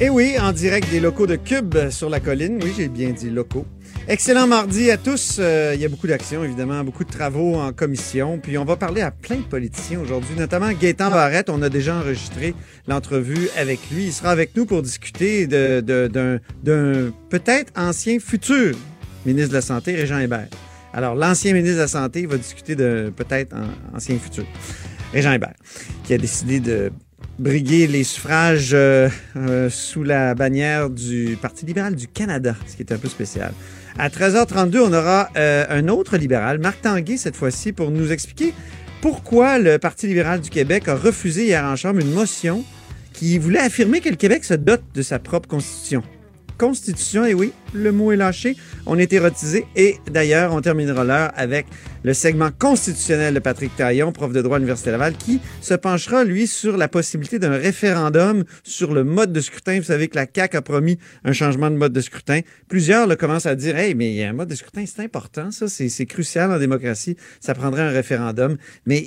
Et oui, en direct des locaux de Cube sur la colline. Oui, j'ai bien dit locaux. Excellent mardi à tous. Euh, il y a beaucoup d'actions, évidemment, beaucoup de travaux en commission. Puis on va parler à plein de politiciens aujourd'hui, notamment Gaétan Barrette. On a déjà enregistré l'entrevue avec lui. Il sera avec nous pour discuter d'un de, d'un peut-être ancien futur ministre de la Santé, Régent Hébert. Alors, l'ancien ministre de la Santé va discuter de peut-être ancien futur. Régent Hébert, qui a décidé de briguer les suffrages euh, euh, sous la bannière du Parti libéral du Canada, ce qui est un peu spécial. À 13h32, on aura euh, un autre libéral, Marc Tanguay cette fois-ci, pour nous expliquer pourquoi le Parti libéral du Québec a refusé hier en Chambre une motion qui voulait affirmer que le Québec se dote de sa propre constitution. Constitution, et oui, le mot est lâché. On est érotisé et d'ailleurs, on terminera l'heure avec le segment constitutionnel de Patrick Taillon, prof de droit à l'Université Laval, qui se penchera, lui, sur la possibilité d'un référendum sur le mode de scrutin. Vous savez que la CAQ a promis un changement de mode de scrutin. Plusieurs le commencent à dire, hey, mais un mode de scrutin, c'est important, ça, c'est crucial en démocratie, ça prendrait un référendum. Mais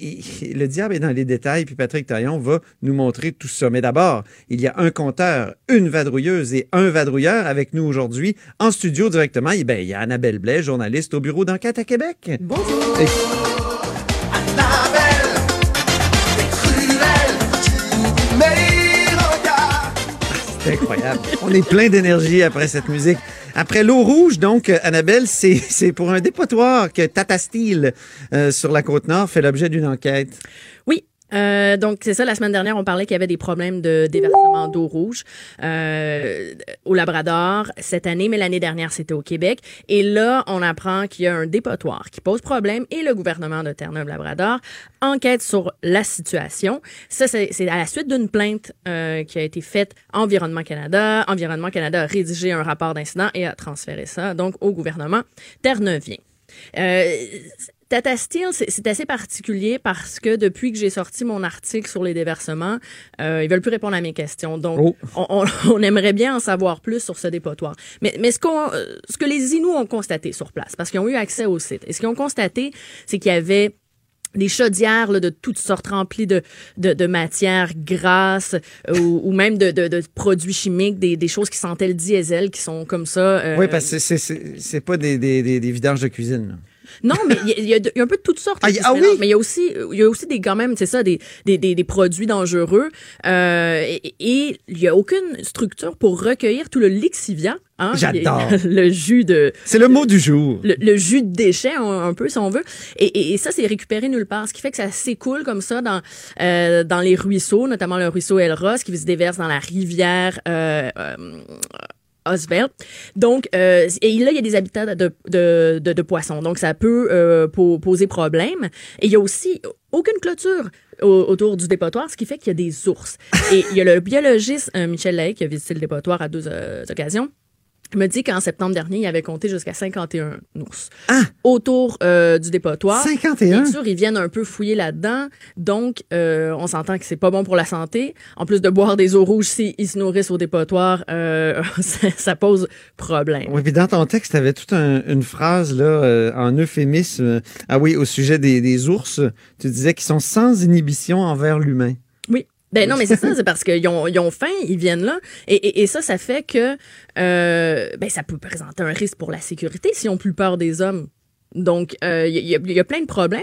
le diable est dans les détails, puis Patrick Taillon va nous montrer tout ça. Mais d'abord, il y a un compteur, une vadrouilleuse et un vadrouilleur avec nous aujourd'hui en studio directement. Eh bien, il y a Annabelle Blais, journaliste au bureau d'enquête à Québec. Bonjour. C'est incroyable. On est plein d'énergie après cette musique. Après l'eau rouge, donc, Annabelle, c'est pour un dépotoir que Tata Steel euh, sur la Côte-Nord fait l'objet d'une enquête. Euh, donc, c'est ça, la semaine dernière, on parlait qu'il y avait des problèmes de déversement d'eau rouge euh, au Labrador cette année, mais l'année dernière, c'était au Québec. Et là, on apprend qu'il y a un dépotoir qui pose problème et le gouvernement de Terre-Neuve-Labrador enquête sur la situation. Ça, c'est à la suite d'une plainte euh, qui a été faite Environnement Canada. Environnement Canada a rédigé un rapport d'incident et a transféré ça, donc, au gouvernement terre-neuvien. Euh, Tata Steel, c'est assez particulier parce que depuis que j'ai sorti mon article sur les déversements, euh, ils veulent plus répondre à mes questions. Donc, oh. on, aimerait bien en savoir plus sur ce dépotoir. Mais, mais ce, qu'on, euh, ce que les Inuits ont constaté sur place, parce qu'ils ont eu accès au site, et ce qu'ils ont constaté, c'est qu'il y avait des chaudières là, de toutes sortes remplies de, de, de matières grasses euh, ou, même de, de, de, produits chimiques, des, des choses qui sentaient le diesel, qui sont comme ça. Euh, oui, parce que c'est, pas des, des, des, vidanges de cuisine. Non, mais il y, a un peu de toutes sortes. Ah, ah oui? Mais il y a aussi, il y a aussi des quand même, c'est ça, des, des, des, produits dangereux. Euh, et il y a aucune structure pour recueillir tout le lixivia. Hein? J'adore. Le jus de. C'est le mot du jour. Le, jus de déchets, un, peu, si on veut. Et, et, ça, c'est récupéré nulle part. Ce qui fait que ça s'écoule comme ça dans, euh, dans les ruisseaux, notamment le ruisseau Elros, qui se déverse dans la rivière. Euh, euh Donc, euh, et là, il y a des habitats de, poissons. Donc, ça peut euh, poser problème. Et il y a aussi aucune clôture autour du dépotoir, ce qui fait qu'il y a des ours. Et il y a le biologiste euh, Michel Lay qui a visité le dépotoir à deux occasions me dit qu'en septembre dernier, il avait compté jusqu'à 51 ours ah! autour euh, du dépotoir. 51? Bien sûr, ils viennent un peu fouiller là-dedans. Donc, euh, on s'entend que c'est pas bon pour la santé. En plus de boire des eaux rouges, s'ils se nourrissent au dépotoir, euh, ça, pose problème. Oui, puis dans ton texte, tu avais toute une phrase là, en euphémisme. Ah oui, au sujet des, des ours, tu disais qu'ils sont sans inhibition envers l'humain. Ben non, mais c'est ça, c'est parce qu'ils ont, ils ont faim, ils viennent là. Et, et, et ça, ça fait que euh, ben, ça peut présenter un risque pour la sécurité si on plus peur des hommes. Donc, il euh, y, y, y, a plein de problèmes.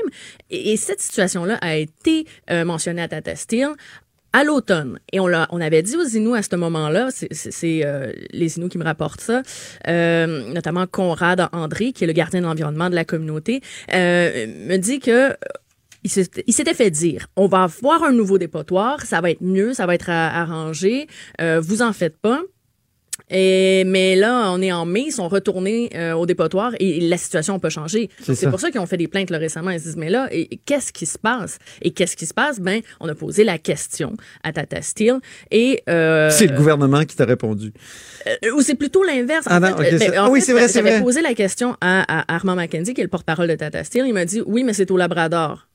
Et, cette situation-là a été euh, mentionnée à Tata Steel à l'automne. Et on, l'a, on avait dit aux Inuits à ce moment-là, c'est, c'est, euh, les Inuits qui me rapportent ça, euh, notamment Conrad André, qui est le gardien de l'environnement de la communauté, euh, me dit que il s'était fait dire, on va avoir un nouveau dépotoir, ça va être mieux, ça va être arrangé, euh, vous en faites pas. Et, mais là, on est en mai, ils sont retournés euh, au dépotoir et la situation peut changer. C'est pour ça qu'ils ont fait des plaintes là, récemment. Ils se disent, mais là, et- qu'est-ce qui se passe? Et qu'est-ce qui se passe? Ben, on a posé la question à Tata Steel et... euh, C'est le gouvernement qui t'a répondu. euh, ou c'est plutôt l'inverse. Ah non, fait, ok, euh, ça- ben, en ah oui, c'est vrai, c'est J'avais vrai. posé la question à, à Armand McKenzie, qui est le porte-parole de Tata Steel. Il m'a dit, oui, mais c'est au Labrador.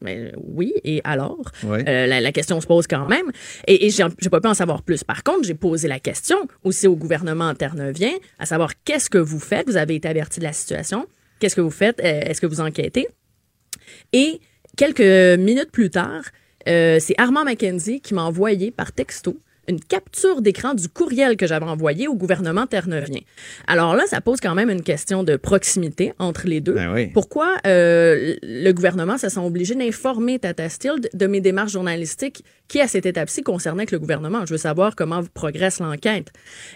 Mais euh, oui, et alors? Euh, la, la question se pose quand même. Et, et j'ai pas pu en savoir plus. Par contre, j'ai posé la question aussi au gouvernement interneuvien, à savoir qu'est-ce que vous faites? Vous avez été averti de la situation. Qu'est-ce que vous faites? Euh, Est-ce que vous enquêtez? Et quelques minutes plus tard, euh, c'est Armand McKenzie qui m'a envoyé par texto une capture d'écran du courriel que j'avais envoyé au gouvernement terneuvien. Alors là, ça pose quand même une question de proximité entre les deux. Ben oui. Pourquoi euh, le gouvernement se sent obligé d'informer Tata Steel de- de mes démarches journalistiques qui, à cette étape-ci, concernaient que le gouvernement? Je veux savoir comment progresse l'enquête.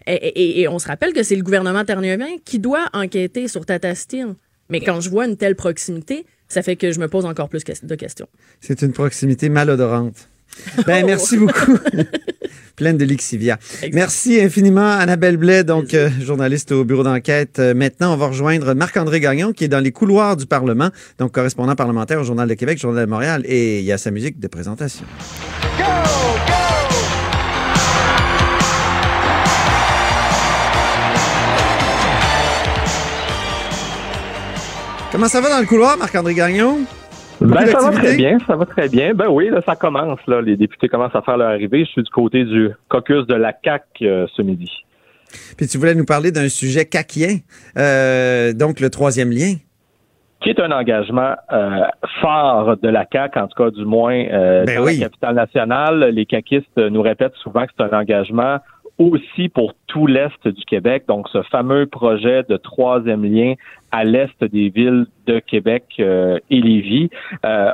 Et, et- et on se rappelle que c'est le gouvernement terneuvien qui doit enquêter sur Tata Steel. Mais quand je vois une telle proximité, ça fait que je me pose encore plus de questions. C'est une proximité malodorante. Ben, merci beaucoup. Pleine de lixivia. Merci infiniment, Annabelle Blais, donc euh, journaliste au bureau d'enquête. Euh, maintenant, on va rejoindre Marc-André Gagnon, qui est dans les couloirs du Parlement, donc correspondant parlementaire au Journal de Québec, Journal de Montréal, et il y a sa musique de présentation. Comment ça va dans le couloir, Marc-André Gagnon? Ben, ça va très bien, ça va très bien. Ben oui, là, ça commence. Là. Les députés commencent à faire leur arrivée. Je suis du côté du caucus de la CAC euh, ce midi. Puis tu voulais nous parler d'un sujet caquien, euh, donc le troisième lien. Qui est un engagement euh, fort de la CAC, en tout cas du moins euh, Ben dans oui. la capitale nationale. Les caquistes nous répètent souvent que c'est un engagement aussi pour tout l'Est du Québec. Donc, ce fameux projet de troisième lien à l'Est des villes de Québec euh, et Lévis. Euh,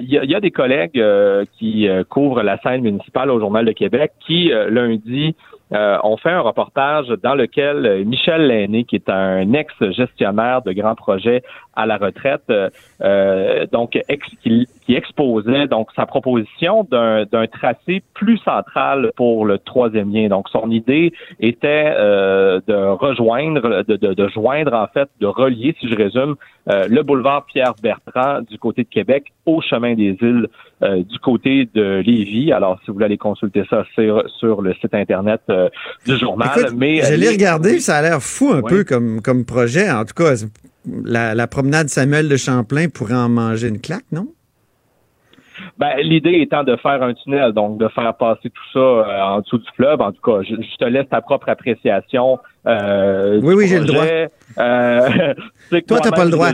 Il y, a- il y a des collègues euh, qui euh, couvrent la scène municipale au Journal de Québec qui, euh, lundi, euh, ont fait un reportage dans lequel euh, Michel Lainé, qui est un ex-gestionnaire de grands projets à la retraite, euh, euh, donc ex- qui exposait donc sa proposition d'un d'un tracé plus central pour le troisième lien. Donc son idée était euh, de rejoindre, de, de, de joindre en fait, de relier, si je résume, euh, le boulevard Pierre Bertrand du côté de Québec au chemin des îles euh, du côté de Lévis. Alors si vous voulez aller consulter ça, c'est sur le site internet euh, du journal. Écoute, Mais je euh, l'ai les- regardé, ça a l'air fou un peu comme, comme projet. En tout cas, la, la promenade Samuel de Champlain pourrait en manger une claque, non? Ben, l'idée étant de faire un tunnel, donc de faire passer tout ça euh, en dessous du fleuve. En tout cas, je, je te laisse ta propre appréciation. Euh, Oui, oui, j'ai le projet. Euh, Toi, t'as pas le droit.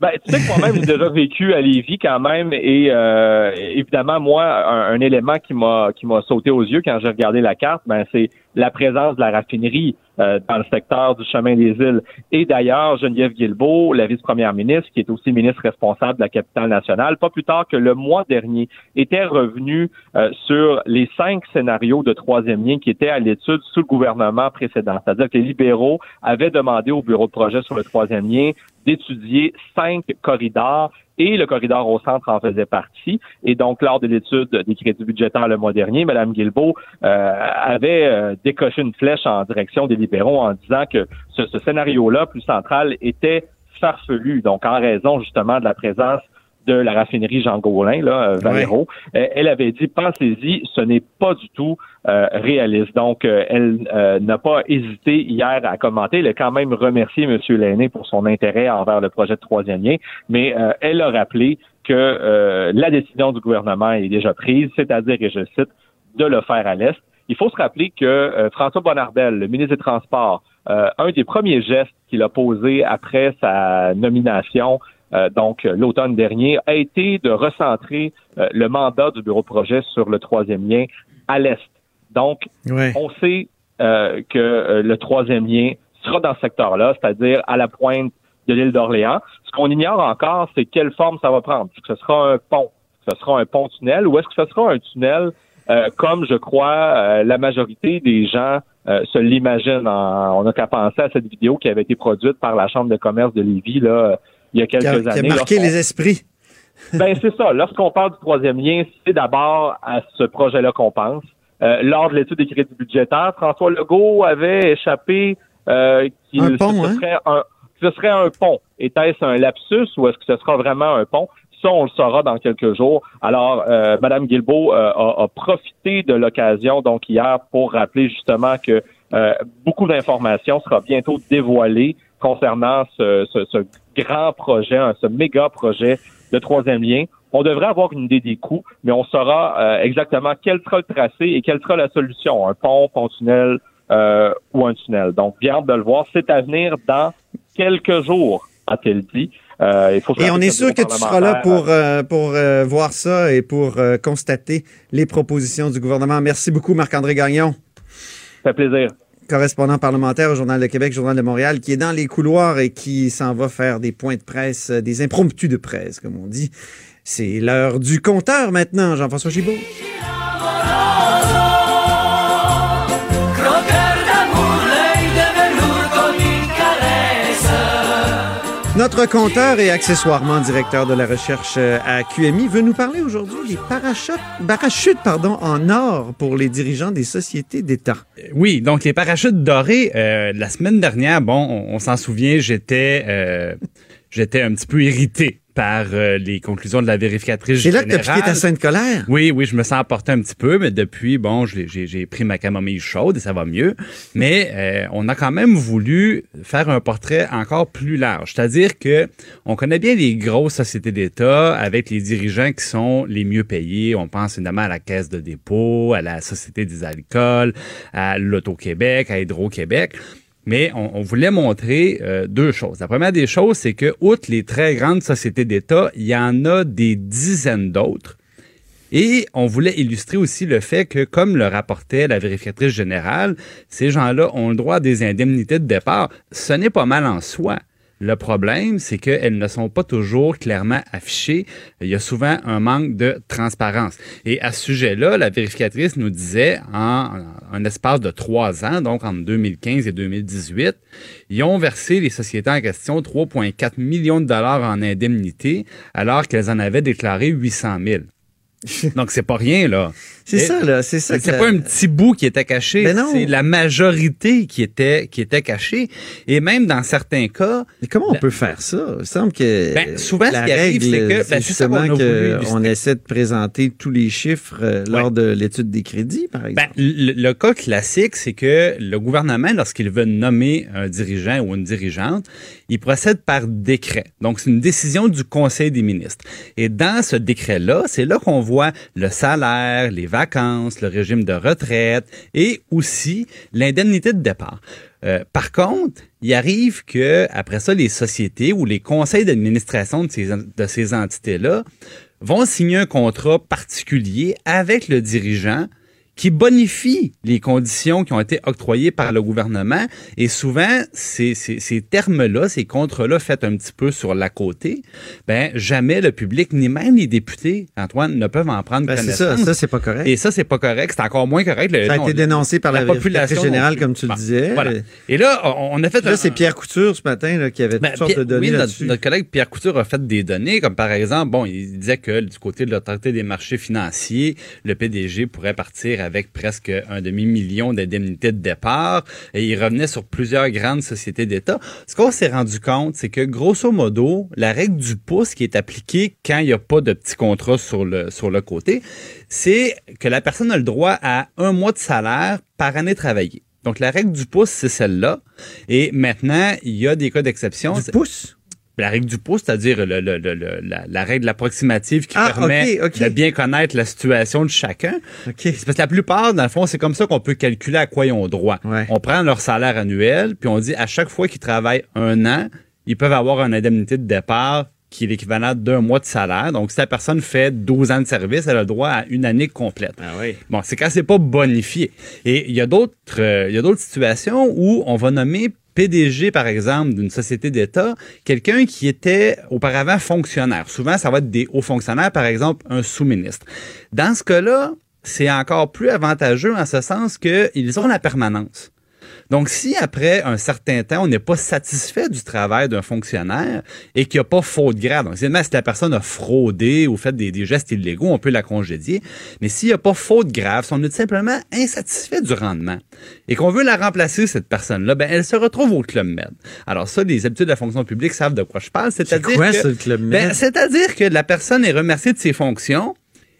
Ben, tu sais que moi-même, j'ai déjà vécu à Lévis quand même, et euh, évidemment, moi, un, un élément qui m'a qui m'a sauté aux yeux quand j'ai regardé la carte, ben c'est la présence de la raffinerie euh, dans le secteur du chemin des îles. Et d'ailleurs, Geneviève Guilbeault, la vice-première ministre, qui est aussi ministre responsable de la capitale nationale, pas plus tard que le mois dernier, était revenue euh, sur les cinq scénarios de troisième lien qui étaient à l'étude sous le gouvernement précédent. C'est-à-dire que les libéraux avaient demandé au bureau de projet sur le troisième lien d'étudier cinq corridors et le corridor au centre en faisait partie. Et donc, lors de l'étude des crédits budgétaires le mois dernier, Mme Guilbeault euh, avait euh, décoché une flèche en direction des libéraux en disant que ce, ce scénario-là, plus central, était farfelu. Donc, en raison justement de la présence de la raffinerie Jean Gaulin, là, euh, Valero, euh, elle avait dit, pensez-y, ce n'est pas du tout euh, réaliste. Donc, euh, elle euh, n'a pas hésité hier à commenter. Elle a quand même remercié M. Lainé pour son intérêt envers le projet de troisième lien, mais euh, elle a rappelé que euh, la décision du gouvernement est déjà prise, c'est-à-dire, et je cite, de le faire à l'Est. Il faut se rappeler que euh, François Bonnardel, le ministre des Transports, euh, un des premiers gestes qu'il a posé après sa nomination, euh, donc l'automne dernier, a été de recentrer euh, le mandat du bureau de projet sur le troisième lien à l'Est. Donc, on sait euh, que le troisième lien sera dans ce secteur-là, c'est-à-dire à la pointe de l'île d'Orléans. Ce qu'on ignore encore, c'est quelle forme ça va prendre. Est-ce que ce sera un pont? Est-ce que ce sera un pont-tunnel ou est-ce que ce sera un tunnel euh, comme, je crois, euh, la majorité des gens euh, se l'imaginent. En- On n'a qu'à penser à cette vidéo qui avait été produite par la Chambre de commerce de Lévis là, il y a quelques Qui a, qui a années. marqué les esprits. ben c'est ça. Lorsqu'on parle du troisième lien, c'est d'abord à ce projet-là qu'on pense. euh, lors de l'étude des crédits budgétaires, François Legault avait échappé euh, qu'il Un pont, ce, hein? serait un, ce serait un pont. Était-ce un lapsus ou est-ce que ce sera vraiment un pont? Ça, on le saura dans quelques jours. Alors, euh, Madame Guilbeault euh, a, a profité de l'occasion, donc hier, pour rappeler justement que euh, beaucoup d'informations sera bientôt dévoilées concernant ce, ce- ce grand projet, hein, ce méga projet de troisième lien. On devrait avoir une idée des coûts, mais on saura euh, exactement quel sera le tracé et quelle sera la solution, un pont, pont-tunnel euh, ou un tunnel. Donc, bien hâte de le voir. C'est à venir dans quelques jours, a-t-il dit. Euh, il faut Et on est sûr que tu seras là pour, euh, pour euh, voir ça et pour euh, constater les propositions du gouvernement. Merci beaucoup, Marc-André Gagnon, Ça fait plaisir. Correspondant parlementaire au Journal de Québec, Journal de Montréal, qui est dans les couloirs et qui s'en va faire des points de presse, euh, des impromptus de presse, comme on dit. C'est l'heure du compteur maintenant, Jean-François Gibault. Notre compteur et accessoirement directeur de la recherche euh, à QMI veut nous parler aujourd'hui des parachutes, parachutes pardon, en or pour les dirigeants des sociétés d'État. Oui, donc les parachutes dorés, euh, la semaine dernière, bon, on, on s'en souvient, j'étais euh, j'étais un petit peu irrité par euh, les conclusions de la vérificatrice C'est là que tu as générale. piqué ta sainte colère. Oui, oui, je me sens emporté un petit peu, mais depuis, bon, j'ai pris ma camomille chaude et ça va mieux. Mais euh, on a quand même voulu faire un portrait encore plus large. C'est-à-dire que on connaît bien les grosses sociétés d'État avec les dirigeants qui sont les mieux payés. On pense évidemment à la Caisse de dépôt, à la Société des alcools, à l'Auto-Québec, à Hydro-Québec. Mais on, voulait montrer euh, deux choses. La première des choses, c'est que, outre les très grandes sociétés d'État, il y en a des dizaines d'autres. Et on voulait illustrer aussi le fait que, comme le rapportait la vérificatrice générale, ces gens-là ont le droit à des indemnités de départ. Ce n'est pas mal en soi. Le problème, c'est qu'elles ne sont pas toujours clairement affichées. Il y a souvent un manque de transparence. Et à ce sujet-là, la vérificatrice nous disait, en, en un espace de trois ans, donc entre 2015 et 2018, ils ont versé les sociétés en question 3,4 millions de dollars en indemnités, alors qu'elles en avaient déclaré 800 000. Donc, c'est pas rien, là. C'est ça, là. C'est ça. C'est pas un petit bout qui était caché, Ben c'est la majorité qui était qui était cachée. Et même dans certains cas, Mais comment on La- peut faire ça? Il semble que Ben, souvent, la ce qui arrive, règle, c'est que- ben, justement qu'on essaie de présenter tous les chiffres euh, lors de l'étude des crédits, par ben, exemple. le, le cas classique, c'est que le gouvernement, lorsqu'il veut nommer un dirigeant ou une dirigeante, il procède par décret. Donc, c'est une décision du Conseil des ministres. Et dans ce décret-là, c'est là qu'on voit le salaire, les le régime de retraite et aussi l'indemnité de départ. Euh, par contre, il arrive que après ça, les sociétés ou les conseils d'administration de ces, de ces entités-là vont signer un contrat particulier avec le dirigeant qui bonifie les conditions qui ont été octroyées par le gouvernement. Et souvent, ces, ces, ces termes-là, ces contrats-là faits un petit peu sur la côté, ben jamais le public, ni même les députés, Antoine, ne peuvent en prendre Ben, c'est ça, connaissance. ça, c'est pas correct. Et ça, c'est pas correct. C'est encore moins correct. Le- Ça a été dénoncé par la, population générale, comme tu le disais. Voilà. Et là, on a fait Là, c'est Pierre Couture ce matin là, qui avait ben, toutes sortes Pierre- de données oui, notre, notre collègue Pierre Couture a fait des données, comme par exemple, bon, il disait que du côté de l'autorité des marchés financiers, le PDG pourrait partir avec presque un demi-million d'indemnités de départ, et il revenait sur plusieurs grandes sociétés d'État. Ce qu'on s'est rendu compte, c'est que grosso modo, la règle du pouce qui est appliquée quand il n'y a pas de petit contrat sur le, côté, c'est que la personne a le droit à un mois de salaire par année travaillée. Donc, la règle du pouce, c'est celle-là. Et maintenant, il y a des cas d'exception. Du pouce? La règle du pouce, c'est-à-dire le- le- le- le- la, la règle approximative qui Ah, permet de bien connaître la situation de chacun. OK. C'est parce que la plupart, dans le fond, c'est comme ça qu'on peut calculer à quoi ils ont droit. Ouais. On prend leur salaire annuel, puis on dit à chaque fois qu'ils travaillent un an, ils peuvent avoir une indemnité de départ qui est l'équivalent d'un mois de salaire. Donc, si la personne fait 12 ans de service, elle a le droit à une année complète. Ah oui. Bon, c'est quand c'est pas bonifié. Et il y a d'autres, euh, il y a d'autres situations où on va nommer PDG, par exemple, d'une société d'État, quelqu'un qui était auparavant fonctionnaire. Souvent, ça va être des hauts fonctionnaires, par exemple, un sous-ministre. Dans ce cas-là, c'est encore plus avantageux en ce sens qu'ils ont la permanence. Donc, si après un certain temps, on n'est pas satisfait du travail d'un fonctionnaire et qu'il n'y a pas faute grave, donc si la personne a fraudé ou fait des, des gestes illégaux, on peut la congédier. Mais s'il n'y a pas faute grave, si on est simplement insatisfait du rendement et qu'on veut la remplacer, cette personne-là, ben, elle se retrouve au Club Med. Alors ça, les habitudes de la fonction publique savent de quoi je parle. C'est-à-dire quoi, que, ben, c'est-à-dire que la personne est remerciée de ses fonctions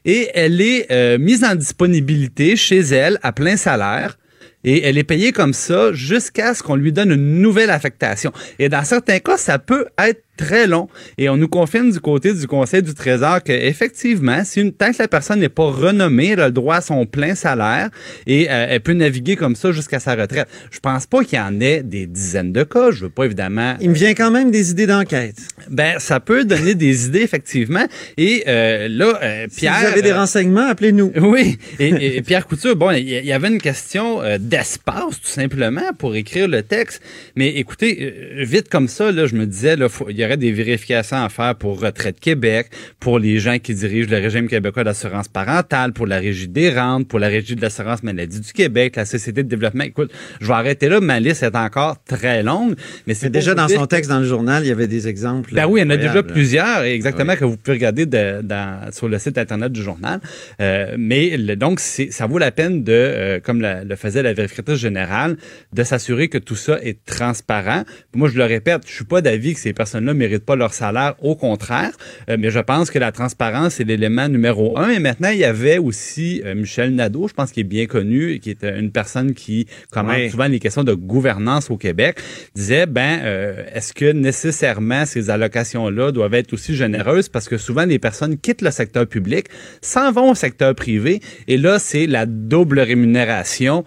et elle est euh, mise en disponibilité chez elle à plein salaire. Et elle est payée comme ça jusqu'à ce qu'on lui donne une nouvelle affectation. Et dans certains cas, ça peut être très long. Et on nous confirme du côté du Conseil du Trésor que effectivement, si une, tant que la personne n'est pas renommée, elle a le droit à son plein salaire et euh, elle peut naviguer comme ça jusqu'à sa retraite. Je pense pas qu'il y en ait des dizaines de cas. Je veux pas évidemment Il me vient quand même des idées d'enquête. ben, ça peut donner des idées, effectivement. Et euh, là, euh, Si Pierre... vous avez des euh, renseignements, appelez-nous. oui, et, et Pierre Couture, bon, il y avait une question d'espace, tout simplement, pour écrire le texte. Mais écoutez, vite comme ça, là, je me disais, là, faut- il y aurait des vérifications à faire pour Retraite Québec, pour les gens qui dirigent le régime québécois d'assurance parentale, pour la Régie des rentes, pour la Régie de l'assurance maladie du Québec, la Société de développement. Écoute, je vais arrêter là, ma liste est encore très longue. Mais c'est déjà, dans son texte, dans le journal, il y avait des exemples. ben oui, il y en a déjà plusieurs, exactement, que vous pouvez regarder de- dans- sur le site Internet du journal. Euh, mais le- donc, ça vaut la peine de, euh, comme la- le faisait la vérificatrice générale, de s'assurer que tout ça est transparent. Moi, je le répète, je suis pas d'avis que ces personnes-là méritent pas leur salaire, au contraire, Euh, mais je pense que la transparence est l'élément numéro un. Et maintenant, il y avait aussi euh, Michel Nadeau, je pense qu'il est bien connu, qui est euh, une personne qui commente Oui. souvent les questions de gouvernance au Québec, disait, ben, euh, est-ce que nécessairement ces allocations-là doivent être aussi généreuses? Parce que souvent les personnes quittent le secteur public, s'en vont au secteur privé, et là, c'est la double rémunération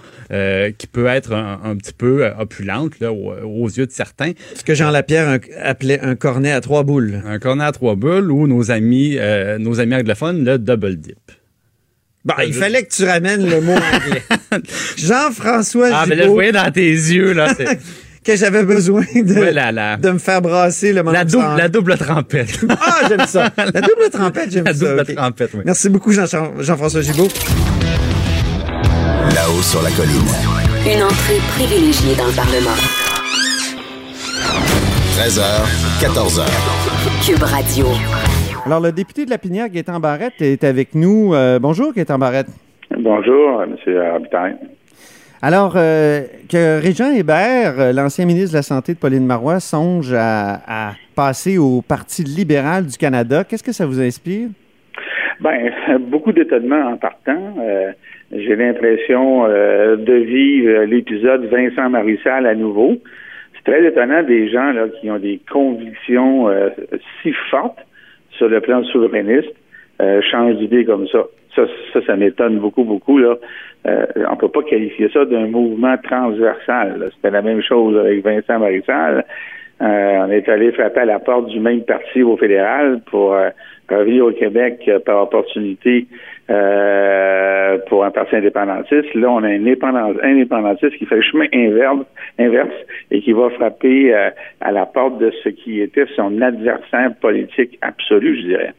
qui peut être un, un petit peu opulente là, aux, aux yeux de certains. Ce que Jean Lapierre un- appelait un cornet à trois boules. Un cornet à trois bulles ou nos amis, euh, nos amis anglophones, le double dip. Bon, il fallait que tu ramènes le mot anglais. Jean-François Ah, mais là, je voyais dans tes yeux, là, c'est- que j'avais besoin de, la- la- de me faire brasser le moment la, sang. la double trompette. Ah, j'aime ça. La double trompette, j'aime La ça. double ok. trompette, oui. Merci beaucoup, Jean- Jean-François Gibault. Là-haut sur la colline. Une entrée privilégiée dans le Parlement. 13h, 14h. Cube Radio. Alors, le député de la Pinière, Gaétan Barrette, est avec nous. Euh, bonjour, Gaétan Barrette. Bonjour, M. Robitaille. Alors, euh, que Régent Hébert, euh, l'ancien ministre de la Santé de Pauline Marois, songe à, à passer au Parti libéral du Canada, qu'est-ce que ça vous inspire? Ben, beaucoup d'étonnement en partant. Euh, J'ai l'impression euh, de vivre l'épisode Vincent Marissal à nouveau. C'est très étonnant des gens là, qui ont des convictions euh, si fortes sur le plan souverainiste euh, changent d'idée comme ça. Ça, ça, ça m'étonne beaucoup, beaucoup. Là. Euh, on peut pas qualifier ça d'un mouvement transversal. C'était la même chose avec Vincent Marissal. Euh, on est allé frapper à la porte du même parti au fédéral pour euh, revenir au Québec euh, par opportunité pour un parti indépendantiste. Là, on a un indépendant- indépendantiste qui fait le chemin inverse, et qui va frapper à la porte de ce qui était son adversaire politique absolu, je dirais.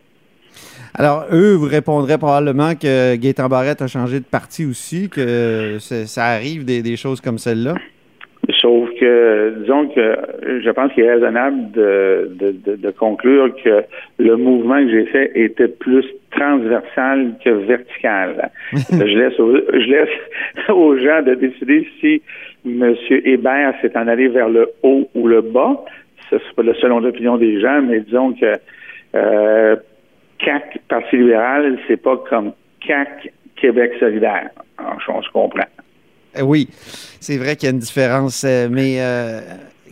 Alors, eux vous répondraient probablement que Gaétan Barrette a changé de parti aussi, que ça arrive des choses comme celle-là? Sauf que, disons que je pense qu'il est raisonnable de, de, de, de conclure que le mouvement que j'ai fait était plus transversal que vertical. je laisse aux, je laisse aux gens de décider si M. Hébert s'est en allé vers le haut ou le bas. Ce n'est pas le selon l'opinion des gens, mais disons que euh, CAC, Parti libéral, c'est pas comme CAC, Québec solidaire. Alors, on se comprend. Euh, Oui, c'est vrai qu'il y a une différence, euh, mais euh,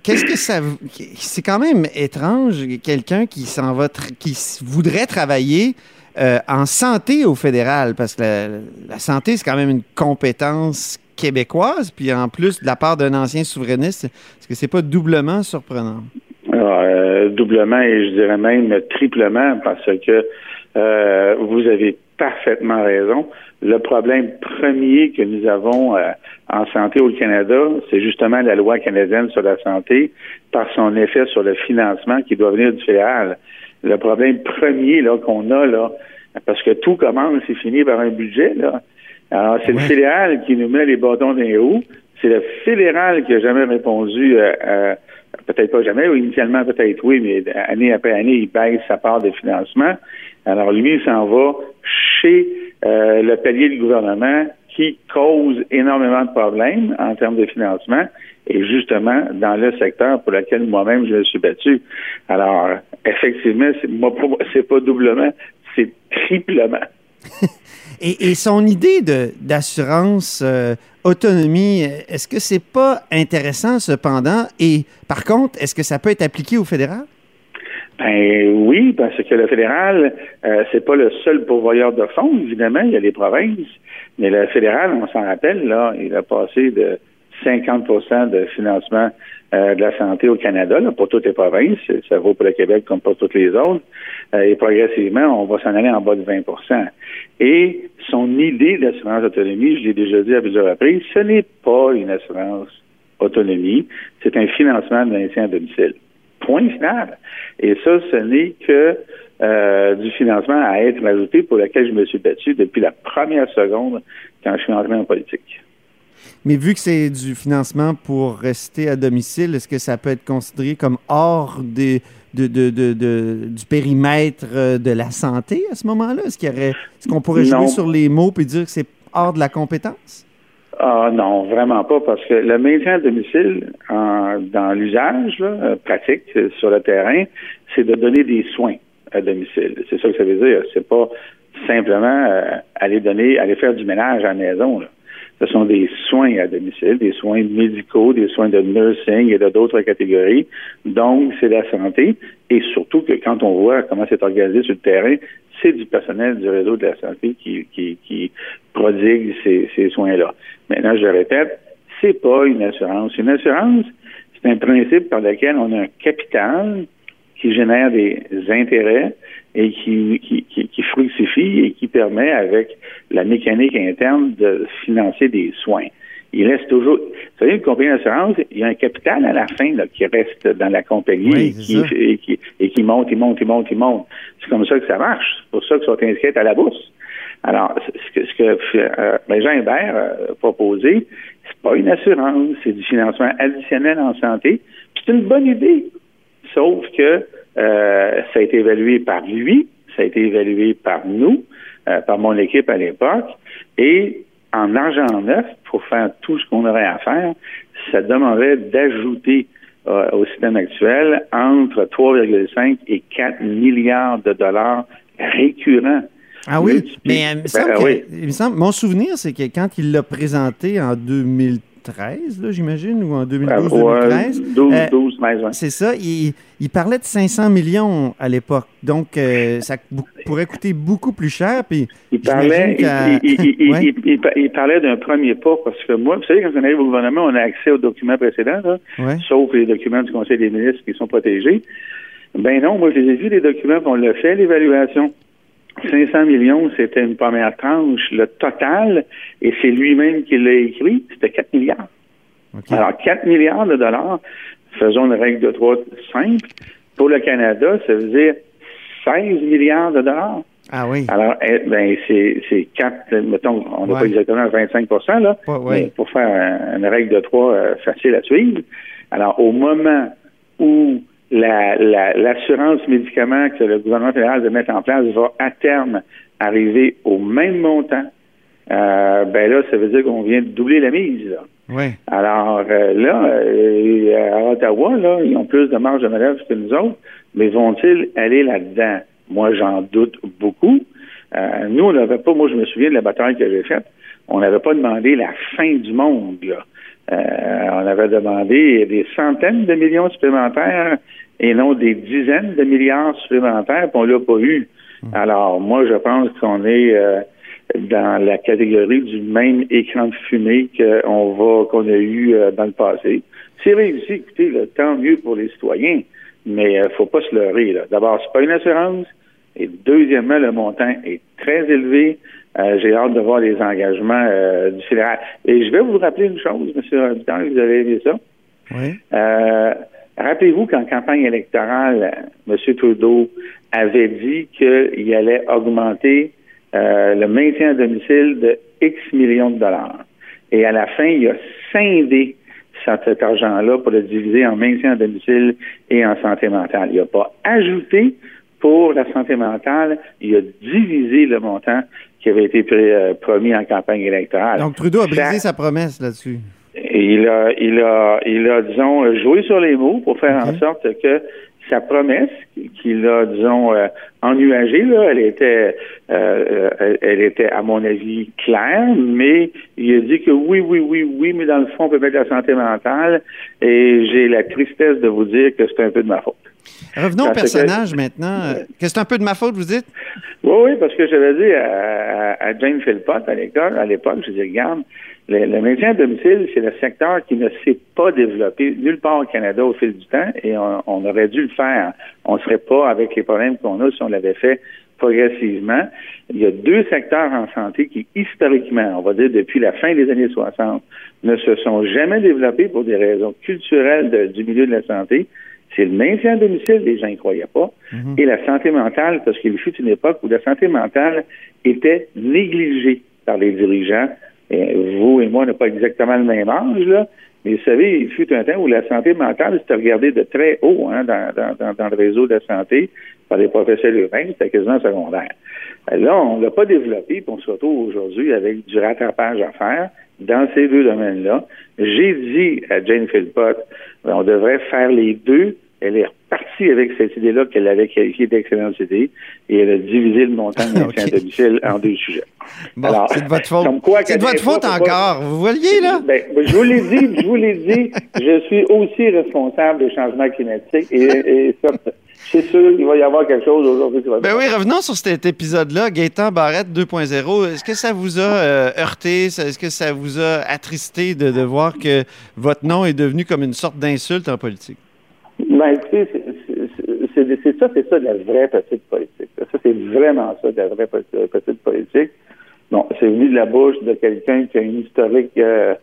qu'est-ce que ça... C'est quand même étrange, quelqu'un qui s'en va, qui voudrait travailler en santé au fédéral, parce que la, santé, c'est quand même une compétence québécoise, puis en plus, de la part d'un ancien souverainiste, est-ce que c'est pas doublement surprenant? Euh, doublement et je dirais même triplement parce que vous avez parfaitement raison. Le problème premier que nous avons en santé au Canada, c'est justement la loi canadienne sur la santé par son effet sur le financement qui doit venir du fédéral. Le problème premier là qu'on a là, parce que tout commence et finit par un budget là. Alors c'est le fédéral qui nous met les bâtons dans les roues. C'est le fédéral qui a jamais répondu, euh, euh, peut-être pas jamais, ou initialement peut-être oui, mais année après année, il baisse sa part de financement. Alors lui, il s'en va chez euh, le palier du gouvernement qui cause énormément de problèmes en termes de financement et justement dans le secteur pour lequel moi-même je me suis battu. Alors, effectivement, c'est, pas doublement, c'est triplement. et, son idée d'assurance euh, autonomie, est-ce que c'est pas intéressant cependant? Et par contre, est-ce que ça peut être appliqué au fédéral? Ben oui, parce que le fédéral, euh, c'est pas le seul pourvoyeur de fonds, évidemment, il y a les provinces, mais le fédéral, on s'en rappelle, là, il a passé de 50% de financement euh, de la santé au Canada, pour toutes les provinces. Ça vaut pour le Québec comme pour toutes les autres. Euh, et progressivement, on va s'en aller en bas de 20% Et son idée d'assurance autonomie, je l'ai déjà dit à plusieurs reprises, ce n'est pas une assurance autonomie, c'est un financement de maintien à domicile. Point final. Et ça, ce n'est que euh, du financement à être ajouté pour lequel je me suis battu depuis la première seconde quand je suis entré en politique. Mais vu que c'est du financement pour rester à domicile, est-ce que ça peut être considéré comme hors des, de, de, de, du périmètre euh, de la santé à ce moment-là? Est-ce qu'il y aurait, est-ce qu'on pourrait jouer sur les mots et dire que c'est hors de la compétence? Ah non, vraiment pas, parce que le maintien à domicile, dans l'usage euh, pratique sur le terrain, c'est de donner des soins à domicile. C'est ça que ça veut dire. C'est pas simplement aller donner, aller faire du ménage à la maison. Là. Ce sont des soins à domicile, des soins médicaux, des soins de nursing et d'autres catégories. Donc, c'est la santé. Et surtout que quand on voit comment c'est organisé sur le terrain, c'est du personnel du réseau de la santé qui, qui, prodigue ces, ces soins-là. Maintenant, je le répète, c'est pas une assurance. Une assurance, c'est un principe par lequel on a un capital qui génère des intérêts et qui, qui, qui, fructifie et qui permet, avec la mécanique interne, de financer des soins. Il reste toujours. Vous savez, une compagnie d'assurance, il y a un capital à la fin là, qui reste dans la compagnie et, qui, et, qui, et, qui, monte, il monte, il monte, il monte. C'est comme ça que ça marche. C'est pour ça qu'ils sont inscrits à la bourse. Alors, ce que, ce que euh, Jean Hébert a proposé, c'est pas une assurance, c'est du financement additionnel en santé. C'est une bonne idée. Sauf que euh, ça a été évalué par lui, ça a été évalué par nous, euh, par mon équipe à l'époque, et en argent neuf, pour faire tout ce qu'on aurait à faire, ça demanderait d'ajouter euh, au système actuel entre 3,5 et 4 milliards de dollars récurrents. Ah oui, mais il me, semble mon souvenir, c'est que quand il l'a présenté en 2000 2013, j'imagine, ou en 2012-2013. 12, euh, 12, C'est ça. Il, parlait de 500 millions à l'époque. Donc, euh, ça pourrait coûter beaucoup plus cher. Puis il, parlait, il, parlait d'un premier pas parce que moi, vous savez, quand on arrive au gouvernement, on a accès aux documents précédents, sauf les documents du Conseil des ministres qui sont protégés. Ben non, moi, je les ai vus, les documents, on l'a fait, l'évaluation. 500 millions, c'était une première tranche. Le total, et c'est lui-même qui l'a écrit, c'était 4 milliards. Alors, 4 milliards de dollars, faisons une règle de 3 simple. Pour le Canada, ça veut dire 16 milliards de dollars. Ah oui. Alors, eh, ben, c'est, c'est 4, mettons, on n'a pas exactement 25% là, mais pour faire une règle de 3 euh, facile à suivre. Alors, au moment où l'assurance la, médicaments que le gouvernement fédéral va mettre en place va à terme arriver au même montant, euh, ben là, ça veut dire qu'on vient de doubler la mise. Là. Oui. Alors euh, là, euh, à Ottawa, là, ils ont plus de marge de manœuvre que nous autres, mais vont-ils aller là-dedans? Moi, j'en doute beaucoup. nous, on n'avait pas, moi, je me souviens de la bataille que j'ai faite, on n'avait pas demandé la fin du monde. Là. on avait demandé des centaines de millions supplémentaires et non des dizaines de milliards supplémentaires, puis on l'a pas eu. Hmm. Alors, moi, je pense qu'on est euh, dans la catégorie du même écran de fumée qu'on va qu'on a eu euh, dans le passé. C'est réussi, écoutez, là, tant mieux pour les citoyens, mais euh, faut pas se leurrer. D'abord, c'est pas une assurance. Et deuxièmement, le montant est très élevé. J'ai hâte de voir les engagements du fédéral. Et je vais vous rappeler une chose, M. Habitant, vous avez vu ça. Oui. Rappelez-vous qu'en campagne électorale, M. Trudeau avait dit qu'il allait augmenter euh, le maintien à domicile de X millions de dollars. Et à la fin, il a scindé cet argent-là pour le diviser en maintien à domicile et en santé mentale. Il n'a pas ajouté pour la santé mentale, il a divisé le montant qui avait été euh, promis en campagne électorale. Donc Trudeau a brisé sa promesse là-dessus. Il a, il a, il a, disons, joué sur les mots pour faire en sorte que sa promesse qu'il a, disons, euh, ennuagée, là, elle était, euh, euh, elle était, à mon avis, claire, mais il a dit que oui, oui, oui, oui, mais dans le fond, on peut mettre la santé mentale, et j'ai la tristesse de vous dire que c'est un peu de ma faute. Revenons au personnage maintenant. Que c'est un peu de ma faute, vous dites? Oui, oui, parce que j'avais dit à, à Jane Philpott à l'école, à l'époque, je dis, regarde, le, maintien à domicile, c'est le secteur qui ne s'est pas développé nulle part au Canada au fil du temps et on, aurait dû le faire. On ne serait pas avec les problèmes qu'on a si on l'avait fait progressivement. Il y a deux secteurs en santé qui, historiquement, on va dire depuis la fin des années 60, ne se sont jamais développés pour des raisons culturelles du milieu de la santé. C'est le maintien à domicile, les gens n'y croyaient pas, mhm. et la santé mentale, parce qu'il fut une époque où la santé mentale était négligée par les dirigeants vous et moi, on n'a pas exactement le même âge, là, mais vous savez, il fut un temps où la santé mentale, c'était regardé de très haut hein, dans, dans, dans, le réseau de la santé par les professeurs urbains, c'était quasiment secondaire. Là, on ne l'a pas développé, puis on se retrouve aujourd'hui avec du rattrapage à faire dans ces deux domaines-là. J'ai dit à Jane Philpott, on devrait faire les deux. Elle est repartie avec cette idée-là qu'elle avait qualifiée d'excellente idée et elle a divisé le montant de l'ancien domicile en deux sujets. Bon, c'est de votre faute. C'est de votre faute encore. Vous voyez, là? Ben, ben, je vous l'ai dit, je vous l'ai dit, je suis aussi responsable des changements climatiques et, et ça, c'est sûr qu'il va y avoir quelque chose aujourd'hui qui va Ben oui, revenons sur cet épisode-là, Gaëtan Barrette 2.0. Est-ce que ça vous a euh, heurté? Est-ce que ça vous a attristé de, de voir que votre nom est devenu comme une sorte d'insulte en politique? Ben, écoutez, c'est ça, c'est ça de la vraie petite politique. Ça, c'est vraiment ça de la vraie petite politique. Bon, c'est venu de la bouche de quelqu'un qui a une historique euh,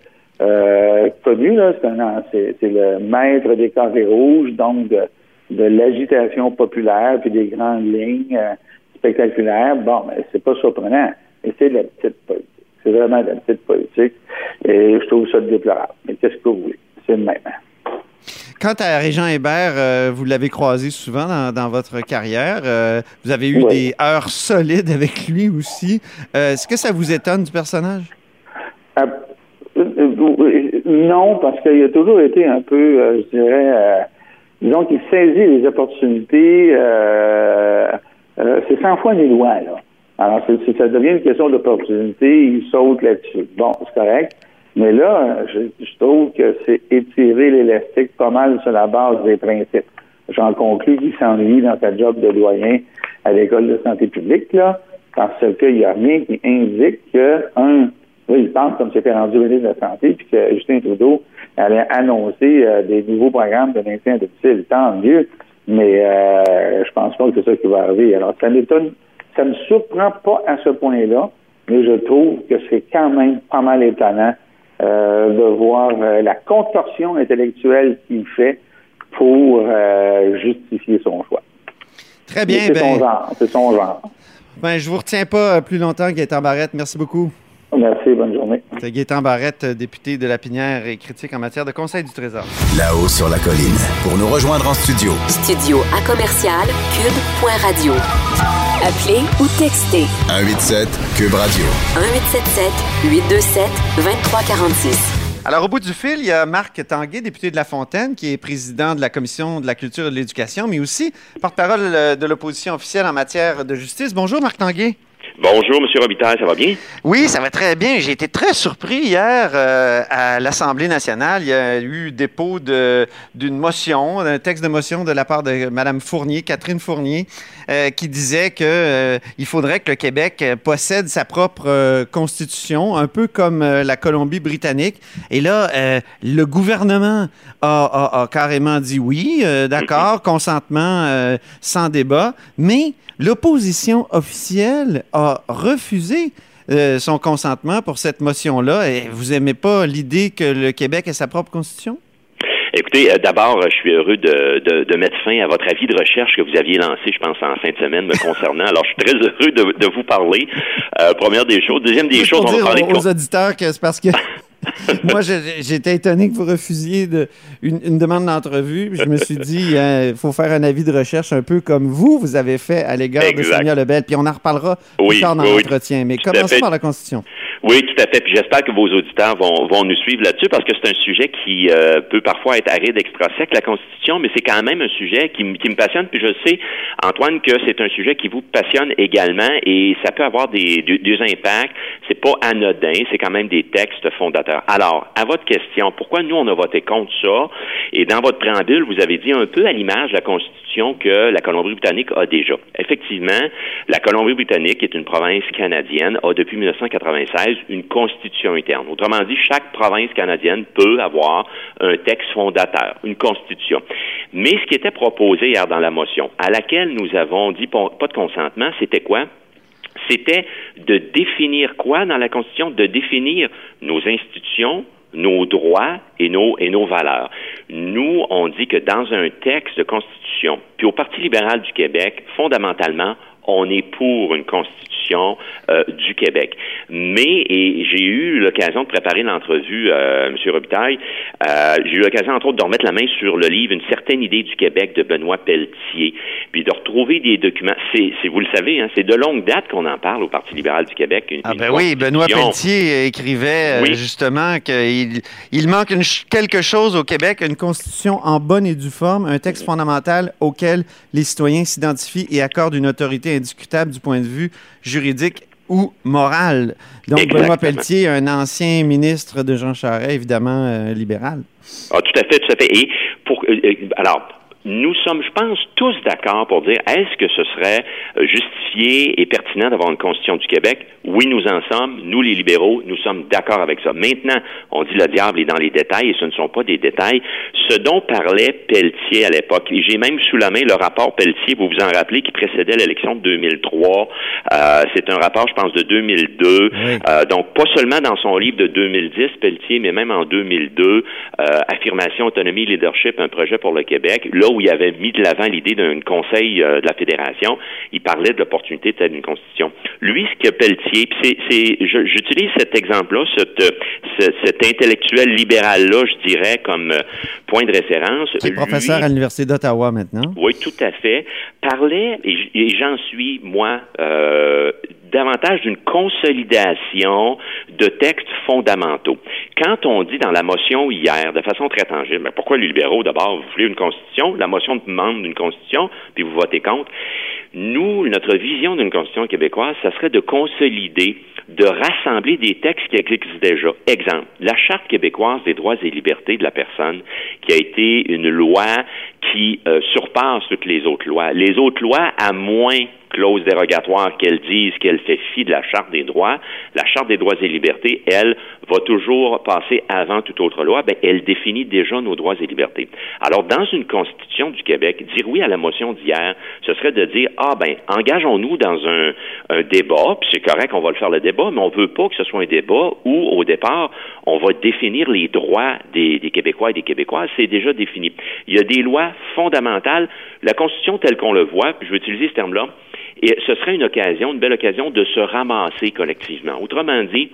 euh, C'est le maître des carrés rouges, donc de, l'agitation populaire, puis des grandes lignes euh, spectaculaires. Bon, mais c'est pas surprenant. Mais c'est de la petite politique. C'est vraiment de la petite politique. Et je trouve ça déplorable. Mais qu'est-ce que vous voulez? C'est le même. Quant à Régent Hébert, euh, vous l'avez croisé souvent dans, votre carrière. Euh, vous avez eu des heures solides avec lui aussi. Euh, est-ce que ça vous étonne du personnage? non, parce qu'il a toujours été un peu, je dirais, disons qu'il saisit les opportunités. c'est 100 fois des lois, là. Alors, ça devient une question d'opportunité, il saute là-dessus. Bon, c'est correct. Mais là, je, trouve que c'est étirer l'élastique pas mal sur la base des principes. J'en conclus qu'il s'ennuie dans sa job de doyen à l'école de santé publique, là, parce qu'il n'y a rien qui indique que, un, oui, il pense comme c'était rendu ministre de la Santé, puis que Justin Trudeau allait annoncer euh, des nouveaux programmes de maintien à domicile. Tant mieux, mais euh, je pense pas que c'est ça qui va arriver. Alors, ça m'étonne, ça me surprend pas à ce point-là, mais je trouve que c'est quand même pas mal étonnant euh, de voir euh, la contorsion intellectuelle qu'il fait pour euh, justifier son choix. Très bien. C'est son ben, genre. C'est son genre. Ben, je vous retiens pas plus longtemps, Gaëtan Barrette. Merci beaucoup. Merci, bonne journée. C'est Gaétan Barrette, député de la Pinière et critique en matière de Conseil du Trésor. Là-haut sur la colline. Pour nous rejoindre en studio. Studio à commercial cube.radio. Appelez ou textez. 187 Cube Radio. 1877 827 2346. Alors, au bout du fil, il y a Marc Tanguay, député de La Fontaine, qui est président de la Commission de la culture et de l'éducation, mais aussi porte-parole euh, de l'opposition officielle en matière de justice. Bonjour, Marc Tanguay. Bonjour, M. Robitaille, ça va bien? Oui, ça va très bien. J'ai été très surpris hier euh, à l'Assemblée nationale. Il y a eu dépôt d'une motion, d'un texte de motion de la part de Mme Fournier, Catherine Fournier, euh, qui disait qu'il euh, faudrait que le Québec possède sa propre constitution, un peu comme la Colombie-Britannique. Et là, le gouvernement a, a, carrément dit oui, d'accord, consentement sans débat, mais l'opposition officielle a refusé euh, son consentement pour cette motion-là. Et vous aimez pas l'idée que le Québec ait sa propre constitution? Écoutez, euh, d'abord, je suis heureux de, mettre fin à votre avis de recherche que vous aviez lancé, je pense, en fin de semaine me concernant. Alors, je suis très heureux de, vous parler. Euh, première des choses. Deuxième des choses, on va parler aux, aux auditeurs que c'est parce que Moi, j'étais étonné que vous refusiez de, une, une demande d'entrevue. Je me suis dit, il faut faire un avis de recherche un peu comme vous, vous avez fait à l'égard de. Sonia Lebel. Puis on en reparlera Oui, plus tard dans oui, l'entretien. Mais commençons par la Constitution. Oui, tout à fait. Puis j'espère que vos auditeurs vont, vont nous suivre là-dessus parce que c'est un sujet qui euh, peut parfois être aride, extra sec, la Constitution, mais c'est quand même un sujet qui, qui me passionne. Puis je sais, Antoine, que c'est un sujet qui vous passionne également et ça peut avoir des, des, des impacts. C'est pas anodin, c'est quand même des textes fondateurs. Alors, à votre question, pourquoi nous on a voté contre ça? Et dans votre préambule, vous avez dit un peu à l'image de la Constitution que la Colombie-Britannique a déjà. Effectivement, la Colombie-Britannique, est une province canadienne, a depuis 1996 une constitution interne. Autrement dit, chaque province canadienne peut avoir un texte fondateur, une constitution. Mais ce qui était proposé hier dans la motion, à laquelle nous avons dit pas pas de consentement, c'était quoi? c'était de définir quoi dans la Constitution? De définir nos institutions, nos droits et nos, et nos valeurs. Nous, on dit que dans un texte de Constitution, puis au Parti libéral du Québec, fondamentalement, on est pour une constitution euh, du Québec. Mais, et j'ai eu l'occasion de préparer l'entrevue, euh, M. Robitaille, euh, j'ai eu l'occasion, entre autres, de remettre la main sur le livre Une certaine idée du Québec de Benoît Pelletier, puis de retrouver des documents. C'est, vous le savez, hein, c'est de longue date qu'on en parle au Parti libéral du Québec. Une, Ah ben oui, Benoît. Pelletier écrivait euh, Oui. justement qu'il il manque une quelque chose au Québec, une constitution en bonne et due forme, un texte fondamental auquel les citoyens s'identifient et accordent une autorité indiscutable du point de vue juridique ou moral. Donc Exactement. Benoît Pelletier, un ancien ministre de Jean Charest, évidemment euh, libéral. Ah, tout à fait, tout à fait. Et pour euh, euh, alors. Nous sommes, je pense, tous d'accord pour dire est-ce que ce serait euh, justifié et pertinent d'avoir une constitution du Québec? Oui, nous en sommes. Nous, les libéraux, nous sommes d'accord avec ça. Maintenant, on dit le diable est dans les détails et ce ne sont pas des détails. Ce dont parlait Pelletier à l'époque, et j'ai même sous la main le rapport Pelletier, vous vous en rappelez, qui précédait l'élection de 2003. Euh, c'est un rapport, je pense, de 2002. Euh, donc, pas seulement dans son livre de 2010, Pelletier, mais même en 2002, euh, Affirmation, autonomie, leadership, un projet pour le Québec, là où il avait mis de l'avant l'idée d'un conseil euh, de la fédération, il parlait de l'opportunité de une constitution. Lui, ce que Pelletier, puis c'est, c'est, j'utilise cet exemple-là, cet, ce- cet intellectuel libéral-là, je dirais, comme euh, point de référence. Qui est Lui- professeur à l'Université d'Ottawa maintenant. oui, tout à fait. Parlait, et j'en suis, moi, euh, davantage d'une consolidation de textes fondamentaux. Quand on dit dans la motion hier, de façon très tangible, mais pourquoi les libéraux, d'abord, vous voulez une constitution, la motion demande une constitution, puis vous votez contre. Nous, notre vision d'une constitution québécoise, ça serait de consolider, de rassembler des textes qui existent déjà. Exemple, la Charte québécoise des droits et libertés de la personne, qui a été une loi qui euh, surpasse toutes les autres lois. Les autres lois, à moins clause dérogatoire qu'elles disent qu'elle fait fi de la Charte des droits, la Charte des droits et libertés, elle, va toujours passer avant toute autre loi, ben, elle définit déjà nos droits et libertés. Alors, dans une constitution du Québec, dire oui à la motion d'hier, ce serait de dire, ah ben, engageons-nous dans un, un débat, puis c'est correct, on va le faire le débat, mais on veut pas que ce soit un débat où, au départ, on va définir les droits des, des Québécois et des Québécoises, c'est déjà défini. Il y a des lois fondamentales. La Constitution telle qu'on le voit, puis je vais utiliser ce terme-là, et ce serait une occasion, une belle occasion de se ramasser collectivement. Autrement dit,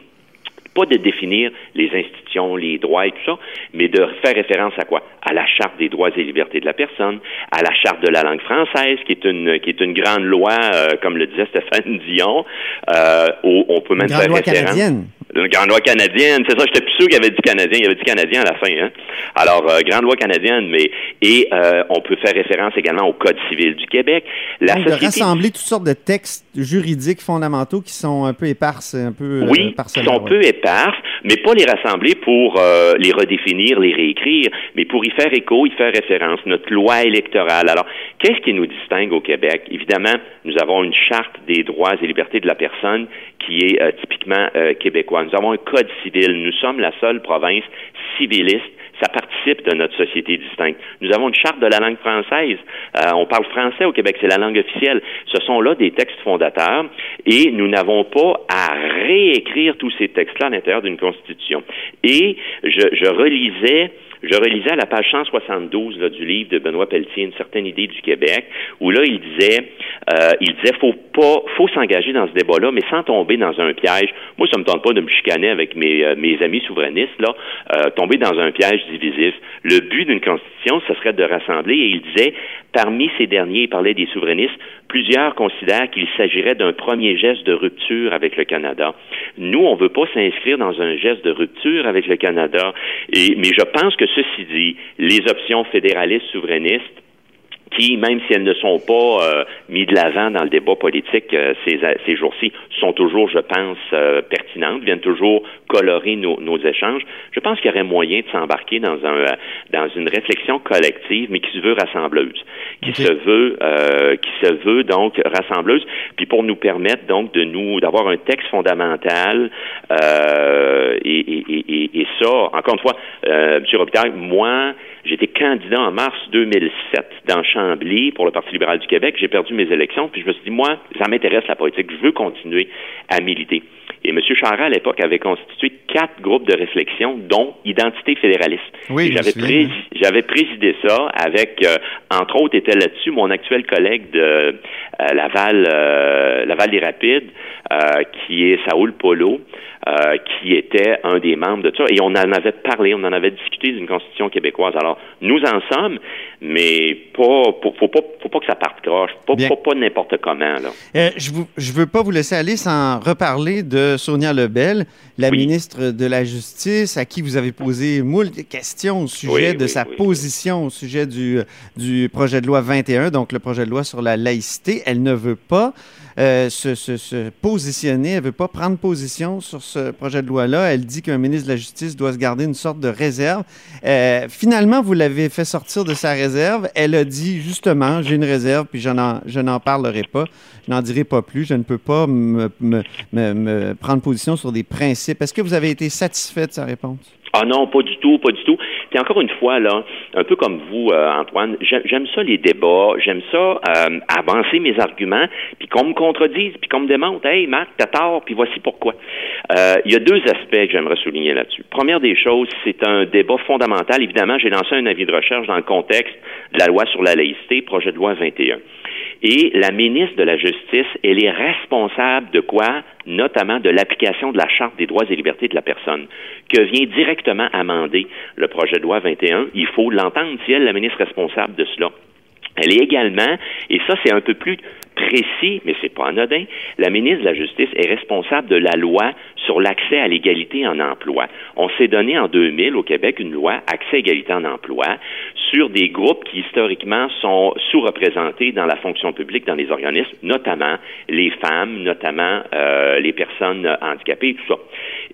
pas de définir les institutions, les droits et tout ça, mais de faire référence à quoi? À la Charte des droits et libertés de la personne, à la Charte de la langue française, qui est une, qui est une grande loi, euh, comme le disait Stéphane Dion, euh, où on peut même Grande faire loi référence. canadienne. Grande loi canadienne, c'est ça, j'étais plus sûr qu'il avait dit canadien, il avait dit canadien à la fin. Hein? Alors, euh, grande loi canadienne, mais et euh, on peut faire référence également au Code civil du Québec. La Donc, de société rassembler toutes sortes de textes juridiques fondamentaux qui sont un peu éparses, un peu euh, Oui, qui parcellaires, sont ouais. peu éparses, mais pas les rassembler pour euh, les redéfinir, les réécrire, mais pour y faire écho, y faire référence. Notre loi électorale. Alors, qu'est-ce qui nous distingue au Québec? Évidemment, nous avons une charte des droits et libertés de la personne qui est euh, typiquement euh, québécois. Nous avons un code civil. Nous sommes la seule province civiliste ça participe de notre société distincte. Nous avons une charte de la langue française. Euh, on parle français au Québec, c'est la langue officielle. Ce sont là des textes fondateurs et nous n'avons pas à réécrire tous ces textes-là à l'intérieur d'une constitution. Et je, je relisais Je relisais à la page 172 là, du livre de Benoît Pelletier, Une certaine idée du Québec, où là, il disait, euh, il disait, faut pas, faut s'engager dans ce débat-là, mais sans tomber dans un piège. Moi, ça me tente pas de me chicaner avec mes, euh, mes amis souverainistes, là, euh, tomber dans un piège divisif. Le but d'une constitution, ce serait de rassembler, et il disait, parmi ces derniers, il parlait des souverainistes, plusieurs considèrent qu'il s'agirait d'un premier geste de rupture avec le Canada. Nous, on veut pas s'inscrire dans un geste de rupture avec le Canada, et, mais je pense que ceci dit, les options fédéralistes souverainistes qui, même si elles ne sont pas euh, mis de l'avant dans le débat politique euh, ces, ces jours-ci, sont toujours, je pense, euh, pertinentes, viennent toujours colorer nos, nos échanges. Je pense qu'il y aurait moyen de s'embarquer dans un euh, dans une réflexion collective, mais qui se veut rassembleuse, qui se veut euh, qui se veut donc rassembleuse, puis pour nous permettre donc de nous d'avoir un texte fondamental euh, et, et, et, et, ça, encore une fois, euh, M. Robitaille, moi, j'étais candidat en mars 2007 dans Chambly pour le Parti libéral du Québec. J'ai perdu mes élections, puis je me suis dit, moi, ça m'intéresse la politique, je veux continuer à militer. Et M. Charest, à l'époque, avait constitué quatre groupes de réflexion, dont Identité fédéraliste. Oui, j'avais, présidé, j'avais présidé ça avec, euh, entre autres, était là-dessus mon actuel collègue de euh, Laval, euh, Laval des Rapides, euh, qui est Saoul Polo, qui était un des membres de ça. Et on en avait parlé, on en avait discuté d'une constitution québécoise. Alors, nous en sommes, mais pas, faut, faut pas, faut pas que ça parte croche, pas, pas, pas n'importe comment. Là. Je ne veux pas vous laisser aller sans reparler de Sonia Lebel, la Oui. ministre de la Justice, à qui vous avez posé moult questions au sujet Oui, de oui, sa position au sujet du, du projet de loi 21, donc le projet de loi sur la laïcité. Elle ne veut pas euh, se, positionner, elle ne veut pas prendre position sur ce projet de loi-là. Elle dit qu'un ministre de la Justice doit se garder une sorte de réserve. Euh, finalement, vous l'avez fait sortir de sa réserve. Elle a dit justement, j'ai une réserve, puis je n'en, parlerai pas. Je n'en dirai pas plus. Je ne peux pas me- me- me prendre position sur des principes. Est-ce que vous avez été satisfait de sa réponse? Ah non, pas du tout, pas du tout. Puis encore une fois, là, un peu comme vous, euh, Antoine, j'aime ça les débats, j'aime ça euh, avancer mes arguments, puis qu'on me contredise, puis qu'on me démontre, hey Marc, t'as tort, puis voici pourquoi. Euh, Il y a deux aspects que j'aimerais souligner là-dessus. Première des choses, c'est un débat fondamental. Évidemment, j'ai lancé un avis de recherche dans le contexte de la loi sur la laïcité, projet de loi 21. Et la ministre de la Justice, elle est responsable de quoi? Notamment de l'application de la Charte des droits et libertés de la personne, que vient directement amender le projet de loi 21. Il faut l'entendre si elle, la ministre responsable de cela. Elle est également, et ça c'est un peu plus précis, mais c'est pas anodin, la ministre de la Justice est responsable de la loi sur l'accès à l'égalité en emploi. On s'est donné en 2000 au Québec une loi accès à égalité en emploi sur des groupes qui historiquement sont sous-représentés dans la fonction publique, dans les organismes, notamment les femmes, notamment euh, les personnes handicapées, tout ça.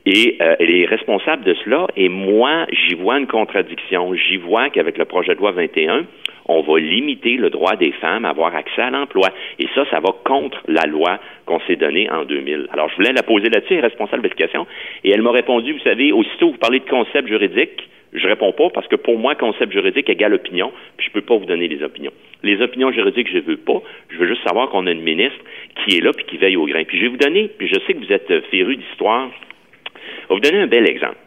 Et euh, elle est responsable de cela, et moi, j'y vois une contradiction. J'y vois qu'avec le projet de loi 21, on va limiter le droit des femmes à avoir accès à l'emploi. Et ça, ça va contre la loi qu'on s'est donnée en 2000. Alors, je voulais la poser là-dessus, responsable de l'éducation, et elle m'a répondu, vous savez, aussitôt vous parlez de concept juridique, je réponds pas parce que pour moi, concept juridique égale opinion, puis je peux pas vous donner les opinions. Les opinions juridiques, je veux pas. Je veux juste savoir qu'on a une ministre qui est là puis qui veille au grain. Puis je vais vous donner, puis je sais que vous êtes euh, férus d'histoire, je vais vous donner un bel exemple.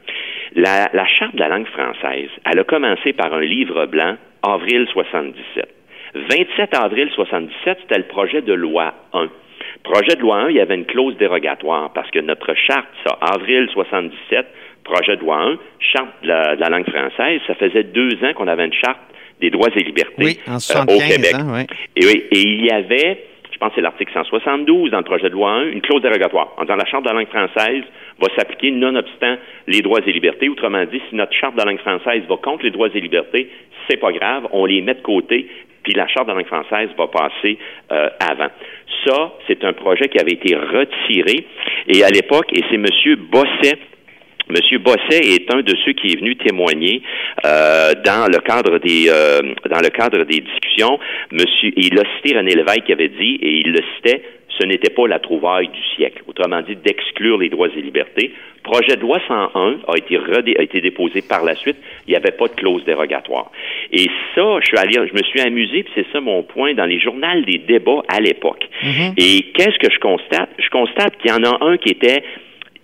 La Charte de la langue française, elle a commencé par un livre blanc, avril 77. 27 avril 77, c'était le projet de loi 1. Projet de loi 1, il y avait une clause dérogatoire parce que notre charte, ça, avril 77, projet de loi 1, charte de la, de la langue française, ça faisait deux ans qu'on avait une charte des droits et libertés Oui, en euh, 75 au Québec. ans, oui. Et, oui, et il y avait, pense que c'est l'article 172 dans le projet de loi 1, une clause dérogatoire en disant la charte de la langue française va s'appliquer nonobstant les droits et libertés. Autrement dit, si notre charte de la langue française va contre les droits et libertés, c'est pas grave, on les met de côté, puis la charte de la langue française va passer euh, avant. Ça, c'est un projet qui avait été retiré, et à l'époque, et c'est M. Bosset Monsieur Bosset est un de ceux qui est venu témoigner euh, dans le cadre des euh, dans le cadre des discussions. Monsieur, il a cité René Lévesque qui avait dit et il le citait. Ce n'était pas la trouvaille du siècle. Autrement dit, d'exclure les droits et libertés. Projet de loi 101 a été, redé- a été déposé par la suite. Il n'y avait pas de clause dérogatoire. Et ça, je suis allé, je me suis amusé, puis c'est ça mon point, dans les journaux des débats à l'époque. Et qu'est-ce que je constate? Je constate qu'il y en a un qui était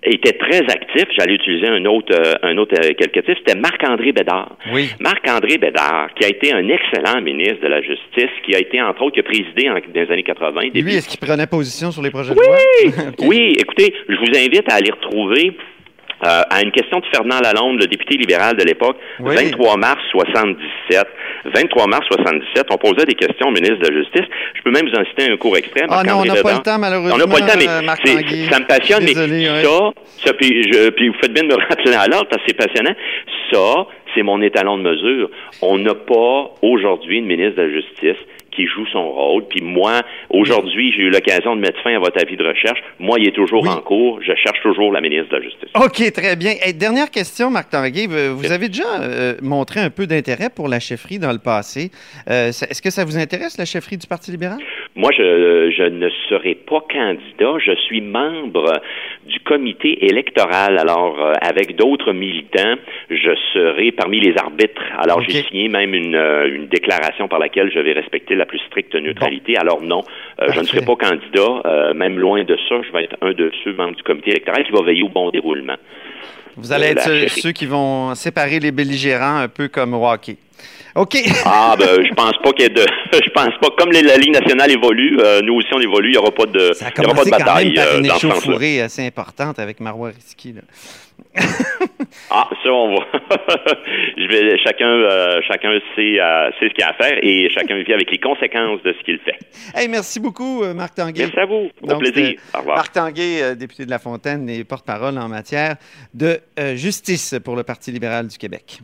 était très actif, j'allais utiliser un autre, euh, un autre euh, c'était Marc-André Bédard. Oui. Marc-André Bédard, qui a été un excellent ministre de la Justice, qui a été, entre autres, qui a présidé en, dans les années 80. Lui, début- est-ce qu'il prenait position sur les projets de loi? Ok. oui, écoutez, je vous invite à aller retrouver euh, à une question de Fernand Lalonde, le député libéral de l'époque, Oui. 23 mars 77. 23 mars 77, on posait des questions au ministre de la Justice. Je peux même vous en citer un court extrait. Ah non, on n'a pas le temps, malheureusement. On n'a pas le temps, mais euh, ça me passionne. Désolé, mais ouais. ça, ça puis, je- puis vous faites bien de me rappeler à l'ordre parce que c'est passionnant. Ça, c'est mon étalon de mesure. On n'a pas aujourd'hui une ministre de la Justice qui joue son rôle. Puis moi, aujourd'hui, j'ai eu l'occasion de mettre fin à votre avis de recherche. Moi, il est toujours Oui. en cours. Je cherche toujours la ministre de la Justice. OK, très bien. Et dernière question, Marc Tanguay. Vous avez déjà euh, montré un peu d'intérêt pour la chefferie dans le passé. Euh, Est-ce que ça vous intéresse, la chefferie du Parti libéral? Moi, je, je ne serai pas candidat. Je suis membre du comité électoral. Alors, euh, avec d'autres militants, je serai parmi les arbitres. Alors, j'ai signé même une, une déclaration par laquelle je vais respecter la plus stricte neutralité. Alors, non, euh, je ne serai pas candidat. Euh, même loin de ça, je vais être un de ceux membres du comité électoral qui va veiller au bon déroulement. Vous allez Euh, être ceux qui vont séparer les belligérants un peu comme au hockey. OK. Ah, ben, je pense pas qu'il y ait de, je pense pas, comme les- la Ligue nationale évolue, euh, nous aussi on évolue, il n'y aura pas de, Ça a il y aura pas de quand bataille même par euh, une sens-là. échauffourée assez importante avec Marois Risky. Là. Ah, ça, on va. je vais, chacun, euh, chacun sait, euh, sait ce qu'il a à faire et chacun vit avec les conséquences de ce qu'il fait. Hey, merci beaucoup, euh, Marc Tanguay. Merci à vous. Au Donc, plaisir. Au revoir. Marc Tanguay, euh, député de La Fontaine et porte-parole en matière de euh, justice pour le Parti libéral du Québec.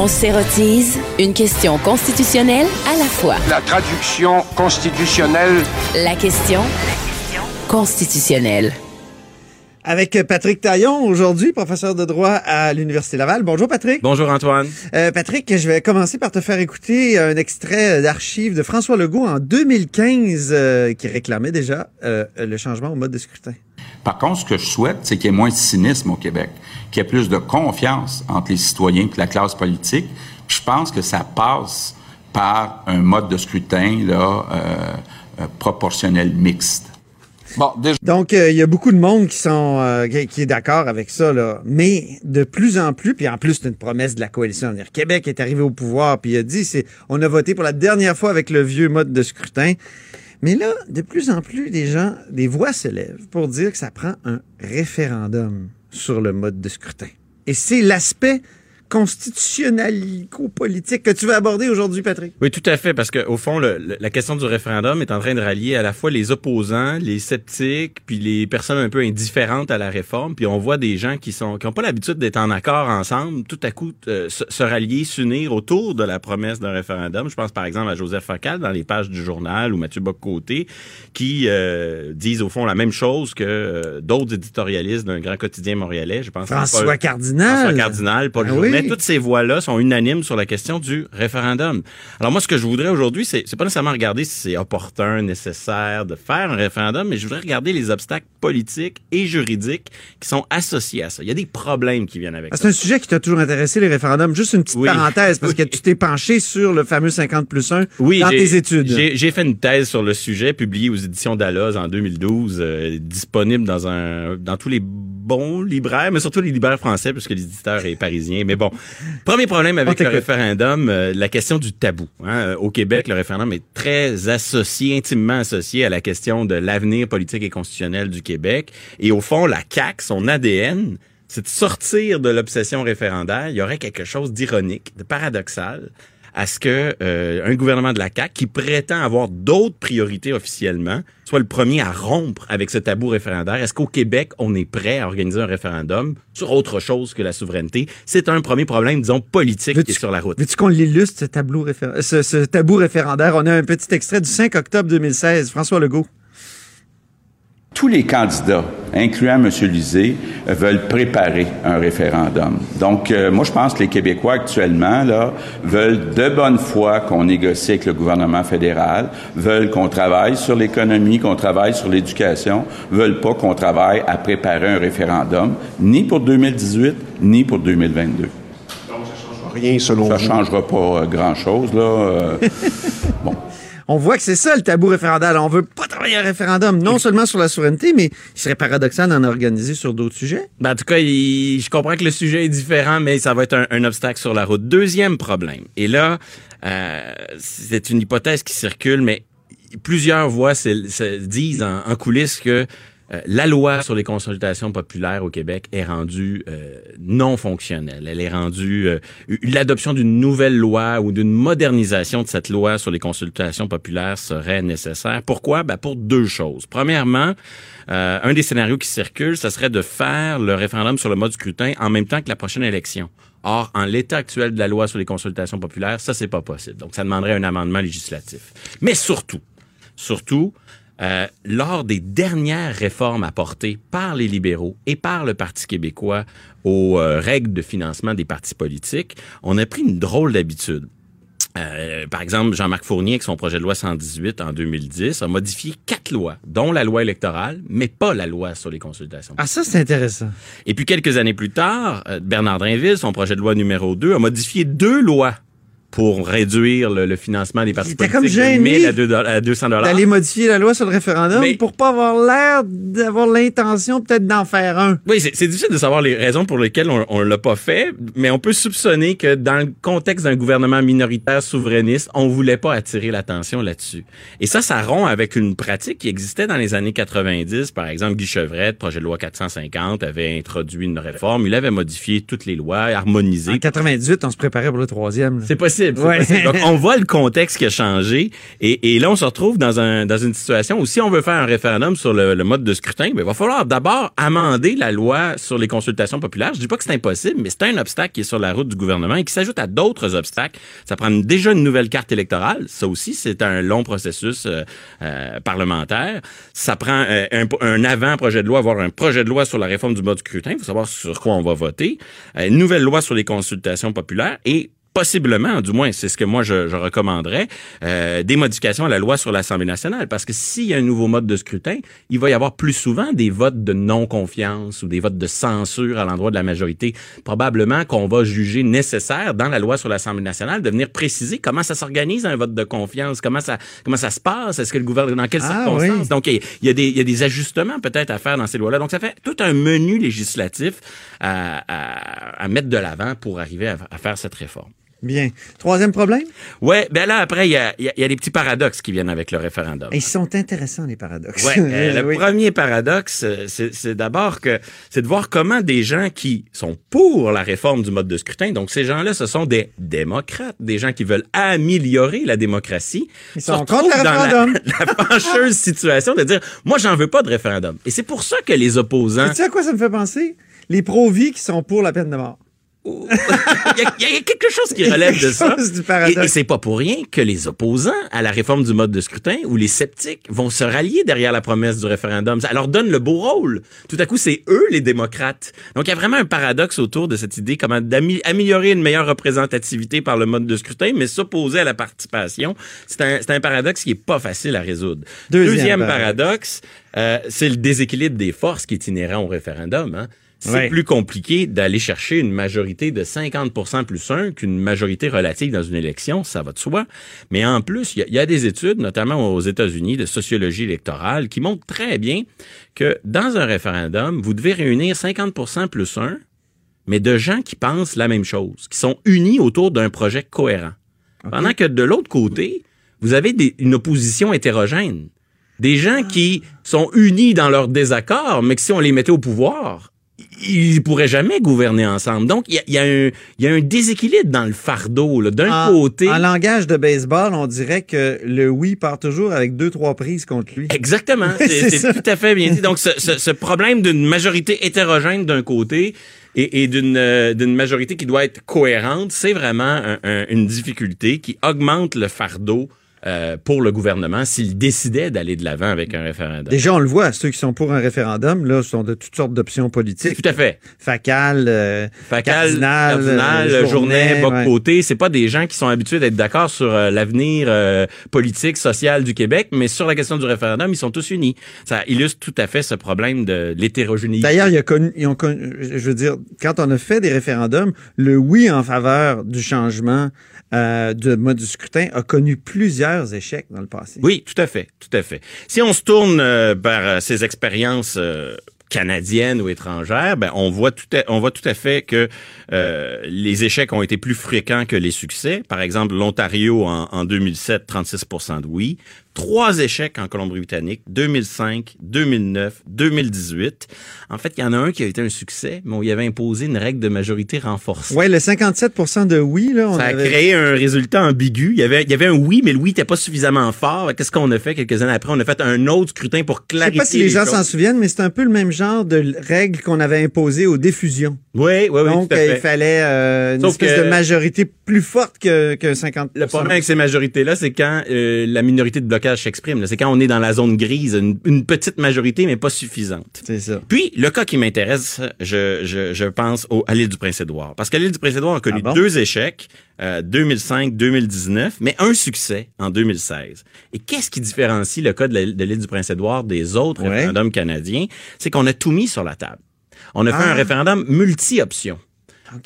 On s'érotise une question constitutionnelle à la fois. La traduction constitutionnelle La question constitutionnelle. Avec Patrick Taillon, aujourd'hui, professeur de droit à l'Université Laval. Bonjour, Patrick. Bonjour Antoine. Euh, Patrick, je vais commencer par te faire écouter un extrait d'archives de François Legault en 2015 euh, qui réclamait déjà euh, le changement au mode de scrutin. Par contre, ce que je souhaite, c'est qu'il y ait moins de cynisme au Québec, qu'il y ait plus de confiance entre les citoyens et la classe politique. Puis je pense que ça passe par un mode de scrutin là, euh, euh, proportionnel mixte. Bon, déjà, Donc, euh, il y a beaucoup de monde qui sont euh, qui, qui est d'accord avec ça, là. Mais de plus en plus, puis en plus, c'est une promesse de la coalition. C'est-à-dire, Québec est arrivé au pouvoir, puis il a dit, c'est, on a voté pour la dernière fois avec le vieux mode de scrutin. Mais là, de plus en plus, des gens, des voix se lèvent pour dire que ça prend un référendum sur le mode de scrutin. Et c'est l'aspect constitutionnalico-politique que tu veux aborder aujourd'hui, Patrick. Oui, tout à fait, parce que au fond, le- le- la question du référendum est en train de rallier à la fois les opposants, les sceptiques, puis les personnes un peu indifférentes à la réforme. Puis on voit des gens qui sont qui ont pas l'habitude d'être en accord ensemble, tout à coup euh, se, se rallier, s'unir autour de la promesse d'un référendum. Je pense par exemple à Joseph Facal dans les pages du journal ou Mathieu Bock-Côté qui euh, disent au fond la même chose que euh, d'autres éditorialistes d'un grand quotidien montréalais. Je pense à François Paul- Cardinal. François Cardinal, Paul Ah Journet, oui. Toutes ces voix-là sont unanimes sur la question du référendum. Alors moi, ce que je voudrais aujourd'hui, c'est, c'est pas nécessairement regarder si c'est opportun, nécessaire de faire un référendum, mais je voudrais regarder les obstacles politiques et juridiques qui sont associés à ça. Il y a des problèmes qui viennent avec Ah, ça. C'est un sujet qui t'a toujours intéressé, les référendums. Juste une petite Oui. parenthèse, parce Oui. que tu t'es penché sur le fameux 50 plus 1 Oui, dans tes études. J'ai, j'ai fait une thèse sur le sujet, publiée aux éditions Dalloz en 2012, euh, disponible dans un dans tous les bons libraires, mais surtout les libraires français, puisque l'éditeur est parisien. Mais bon, premier problème avec le référendum, euh, la question du tabou. hein. Au Québec, le référendum est très associé, intimement associé à la question de l'avenir politique et constitutionnel du Québec. Et au fond, la CAQ, son ADN, c'est de sortir de l'obsession référendaire. Il y aurait quelque chose d'ironique, de paradoxal à ce que euh, un gouvernement de la CAQ qui prétend avoir d'autres priorités officiellement soit le premier à rompre avec ce tabou référendaire. Est-ce qu'au Québec, on est prêt à organiser un référendum sur autre chose que la souveraineté? C'est un premier problème, disons, politique qui est sur la route. Veux-tu qu'on l'illustre, ce, tableau réfé- ce, ce tabou référendaire? On a un petit extrait du 5 octobre 2016. François Legault. Tous les candidats, incluant M. Lisée, veulent préparer un référendum. Donc, euh, moi, je pense que les Québécois actuellement là veulent de bonne foi qu'on négocie avec le gouvernement fédéral, veulent qu'on travaille sur l'économie, qu'on travaille sur l'éducation, veulent pas qu'on travaille à préparer un référendum, ni pour 2018, ni pour 2022. rien selon Ça vous. changera pas euh, grand-chose là. euh, bon. On voit que c'est ça le tabou référendaire. On veut pas travailler un référendum, non seulement sur la souveraineté, mais il serait paradoxal d'en organiser sur d'autres sujets. Ben, en tout cas, il- je comprends que le sujet est différent, mais ça va être un, un obstacle sur la route. Deuxième problème. Et là, euh, c'est une hypothèse qui circule, mais plusieurs voix se, se disent en, en coulisses que euh, la loi sur les consultations populaires au Québec est rendue euh, non fonctionnelle. Elle est rendue euh, l'adoption d'une nouvelle loi ou d'une modernisation de cette loi sur les consultations populaires serait nécessaire. Pourquoi? Ben pour deux choses. Premièrement, un des scénarios qui circule, ce serait de faire le référendum sur le mode scrutin en même temps que la prochaine élection. Or, en l'état actuel de la loi sur les consultations populaires, ça c'est pas possible. Donc, ça demanderait un amendement législatif. Mais surtout, surtout, euh, lors des dernières réformes apportées par les libéraux et par le Parti québécois aux euh, règles de financement des partis politiques, on a pris une drôle d'habitude. Euh, par exemple, Jean-Marc Fournier, avec son projet de loi 118 en 2010, a modifié quatre lois, dont la loi électorale, mais pas la loi sur les consultations. Ah, ça, c'est intéressant. Et puis, quelques années plus tard, euh, Bernard Drinville, son projet de loi numéro 2, a modifié deux lois pour réduire le, le financement des partis Il était politiques comme de gêné 1000 à, 2 à 200 dollars. D'aller modifier la loi sur le référendum Mais- pour pas avoir l'air d'avoir l'intention peut-être d'en faire un. Oui, c'est difficile de savoir les raisons pour lesquelles on, on l'a pas fait, mais on peut soupçonner que dans le contexte d'un gouvernement minoritaire souverainiste, on voulait pas attirer l'attention là-dessus. Et ça, ça rompt avec une pratique qui existait dans les années 90. Par exemple, Guy Chevrette, projet de loi 450, avait introduit une réforme. Il avait modifié toutes les lois, harmonisé. En 98, on se préparait pour le troisième. C'est possible. C'est Ouais. possible. Donc, on voit le contexte qui a changé. Et, et là, on se retrouve dans, un, dans une situation où si on veut faire un référendum sur le, le mode de scrutin, ben, il va falloir d'abord amender la loi sur les consultations populaires. Je dis pas que c'est impossible, mais c'est un obstacle qui est sur la route du gouvernement et qui s'ajoute à d'autres obstacles. Ça prend déjà une nouvelle carte électorale. Ça aussi, c'est un long processus euh, euh, parlementaire. Ça prend euh, un, un avant-projet de loi, voire un projet de loi sur la réforme du mode scrutin. Il faut savoir sur quoi on va voter. Une nouvelle loi sur les consultations populaires et possiblement, du moins, c'est ce que moi je, je recommanderais, euh, des modifications à la loi sur l'Assemblée nationale. Parce que s'il y a un nouveau mode de scrutin, il va y avoir plus souvent des votes de non-confiance ou des votes de censure à l'endroit de la majorité. Probablement qu'on va juger nécessaire dans la loi sur l'Assemblée nationale de venir préciser comment ça s'organise un vote de confiance, comment ça comment ça se passe, est-ce que le gouvernement dans quelles Ah, circonstances? oui. Donc il y, a- des il y a des ajustements peut-être à faire dans ces lois-là. Donc ça fait tout un menu législatif à, à, à mettre de l'avant pour arriver à, à faire cette réforme. Bien. Troisième problème? Ouais, ben là après il y a, y a- il y a des petits paradoxes qui viennent avec le référendum. Ils sont intéressants, les paradoxes. Ouais, euh, le Oui. premier paradoxe, euh, c'est d'abord que c'est de voir comment des gens qui sont pour la réforme du mode de scrutin, donc ces gens-là, ce sont des démocrates, des gens qui veulent améliorer la démocratie, Ils sont contre le dans la, référendum. la fâcheuse situation de dire, moi, j'en veux pas de référendum. Et c'est pour ça que les opposants, Tu sais à quoi ça me fait penser? Les pro-vie qui sont pour la peine de mort. Il y, a, il y a quelque chose qui relève de ça. Et, c'est pas pour rien que les opposants à la réforme du mode de scrutin ou les sceptiques vont se rallier derrière la promesse du référendum. Ça leur donne le beau rôle. Tout à coup, c'est eux les démocrates. Donc, il y a vraiment un paradoxe autour de cette idée comment d'améliorer une meilleure représentativité par le mode de scrutin, mais s'opposer à la participation. C'est un, c'est un paradoxe qui est pas facile à résoudre. Deuxième paradoxe, euh, c'est le déséquilibre des forces qui est inhérent au référendum. Hein. C'est Ouais. plus compliqué d'aller chercher une majorité de 50% plus 1 qu'une majorité relative dans une élection, ça va de soi. Mais en plus, il y a- il y, a des études, notamment aux États-Unis, de sociologie électorale, qui montrent très bien que dans un référendum, vous devez réunir 50% plus 1, mais de gens qui pensent la même chose, qui sont unis autour d'un projet cohérent. Pendant que de l'autre côté, vous avez des- une opposition hétérogène. Des gens qui sont unis dans leur désaccord, mais que si on les mettait au pouvoir, ils pourraient jamais gouverner ensemble. Donc, il y y y a un déséquilibre dans le fardeau. D'un côté... en langage de baseball, on dirait que le oui part toujours avec deux, trois prises contre lui. Exactement. C'est tout à fait bien dit. Donc, ce, ce- ce problème d'une majorité hétérogène d'un côté et, et d'une euh, majorité qui doit être cohérente, c'est vraiment un- un- une difficulté qui augmente le fardeau euh, pour le gouvernement s'il décidait d'aller de l'avant avec un référendum. Déjà, on le voit, ceux qui sont pour un référendum, là, sont de toutes sortes d'options politiques. Tout à fait. Facal, euh, Facal, Cardinal, Cardinal, euh, Journée, Journet, ouais. Boc-Côté, c'est pas des gens qui sont habitués d'être d'accord sur euh, l'avenir politique, social du Québec, mais sur la question du référendum, ils sont tous unis. Ça illustre tout à fait ce problème de l'hétérogénéité. D'ailleurs, il connu- ils ont connu- je veux dire, quand on a fait des référendums, le oui en faveur du changement de mode du scrutin a connu plusieurs échecs dans le passé. Oui, tout à fait, tout à fait. Si on se tourne euh, vers euh, ces expériences euh, canadiennes ou étrangères, ben on voit tout à, on voit tout à fait que euh, les échecs ont été plus fréquents que les succès. Par exemple, l'Ontario en 2007, 36% de oui. Trois échecs en Colombie-Britannique, 2005, 2009, 2018. En fait, il y en a un qui a été un succès, mais on y avait imposé une règle de majorité renforcée. Ouais, le 57 de oui, là, on Ça a créé un résultat ambigu. Il y avait, il y avait un oui, mais le oui n'était pas suffisamment fort. Qu'est-ce qu'on a fait quelques années après? On a fait un autre scrutin pour Je sais clarifier pas si les gens s'en souviennent, mais c'est un peu le même genre de règle qu'on avait imposée aux diffusions. Oui, oui, oui, Donc, tout à euh, fait. il fallait euh, une Sauf espèce que- de majorité plus forte que, que 50 Le problème avec ces majorités-là, c'est quand euh, la minorité de blocage s'exprime. C'est quand on est dans la zone grise, une, une petite majorité, mais pas suffisante. C'est ça. Puis, le cas qui m'intéresse, je, je, je pense au, à l'île du Prince-Édouard. Parce que l'île du Prince-Édouard a connu Ah bon? deux échecs, euh, 2005-2019, mais un succès en 2016. Et qu'est-ce qui différencie le cas de l'île du Prince-Édouard des autres Ouais. référendums canadiens? C'est qu'on a tout mis sur la table. On a fait Ah. un référendum multi-options.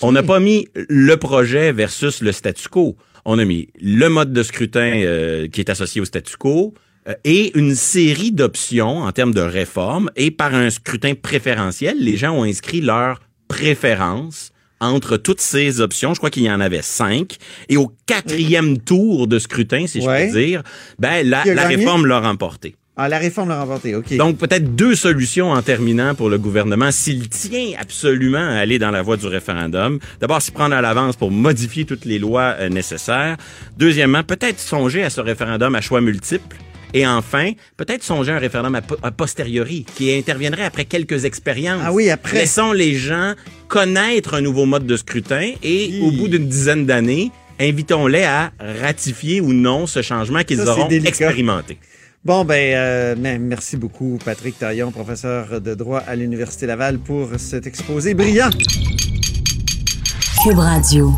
On n'a pas mis le projet versus le statu quo. On a mis le mode de scrutin euh, qui est associé au statu quo euh, et une série d'options en termes de réforme. Et par un scrutin préférentiel, les gens ont inscrit leur préférence entre toutes ces options. Je crois qu'il y en avait cinq. Et au quatrième tour de scrutin, si Ouais. je peux dire, ben, la, la réforme l'a remporté. Ah, la réforme l'a remporté, OK. Donc, peut-être deux solutions en terminant pour le gouvernement s'il tient absolument à aller dans la voie du référendum. D'abord, s'y prendre à l'avance pour modifier toutes les lois euh, nécessaires. Deuxièmement, peut-être songer à ce référendum à choix multiples. Et enfin, peut-être songer à un référendum po- a posteriori, qui interviendrait après quelques expériences. Ah oui, après. Laissons les gens connaître un nouveau mode de scrutin et Hi. au bout d'une dizaine d'années, invitons-les à ratifier ou non ce changement qu'ils auront expérimenté. Bon, ben, euh, merci beaucoup, Patrick Taillon, professeur de droit à l'Université Laval, pour cet exposé brillant. Cube Radio.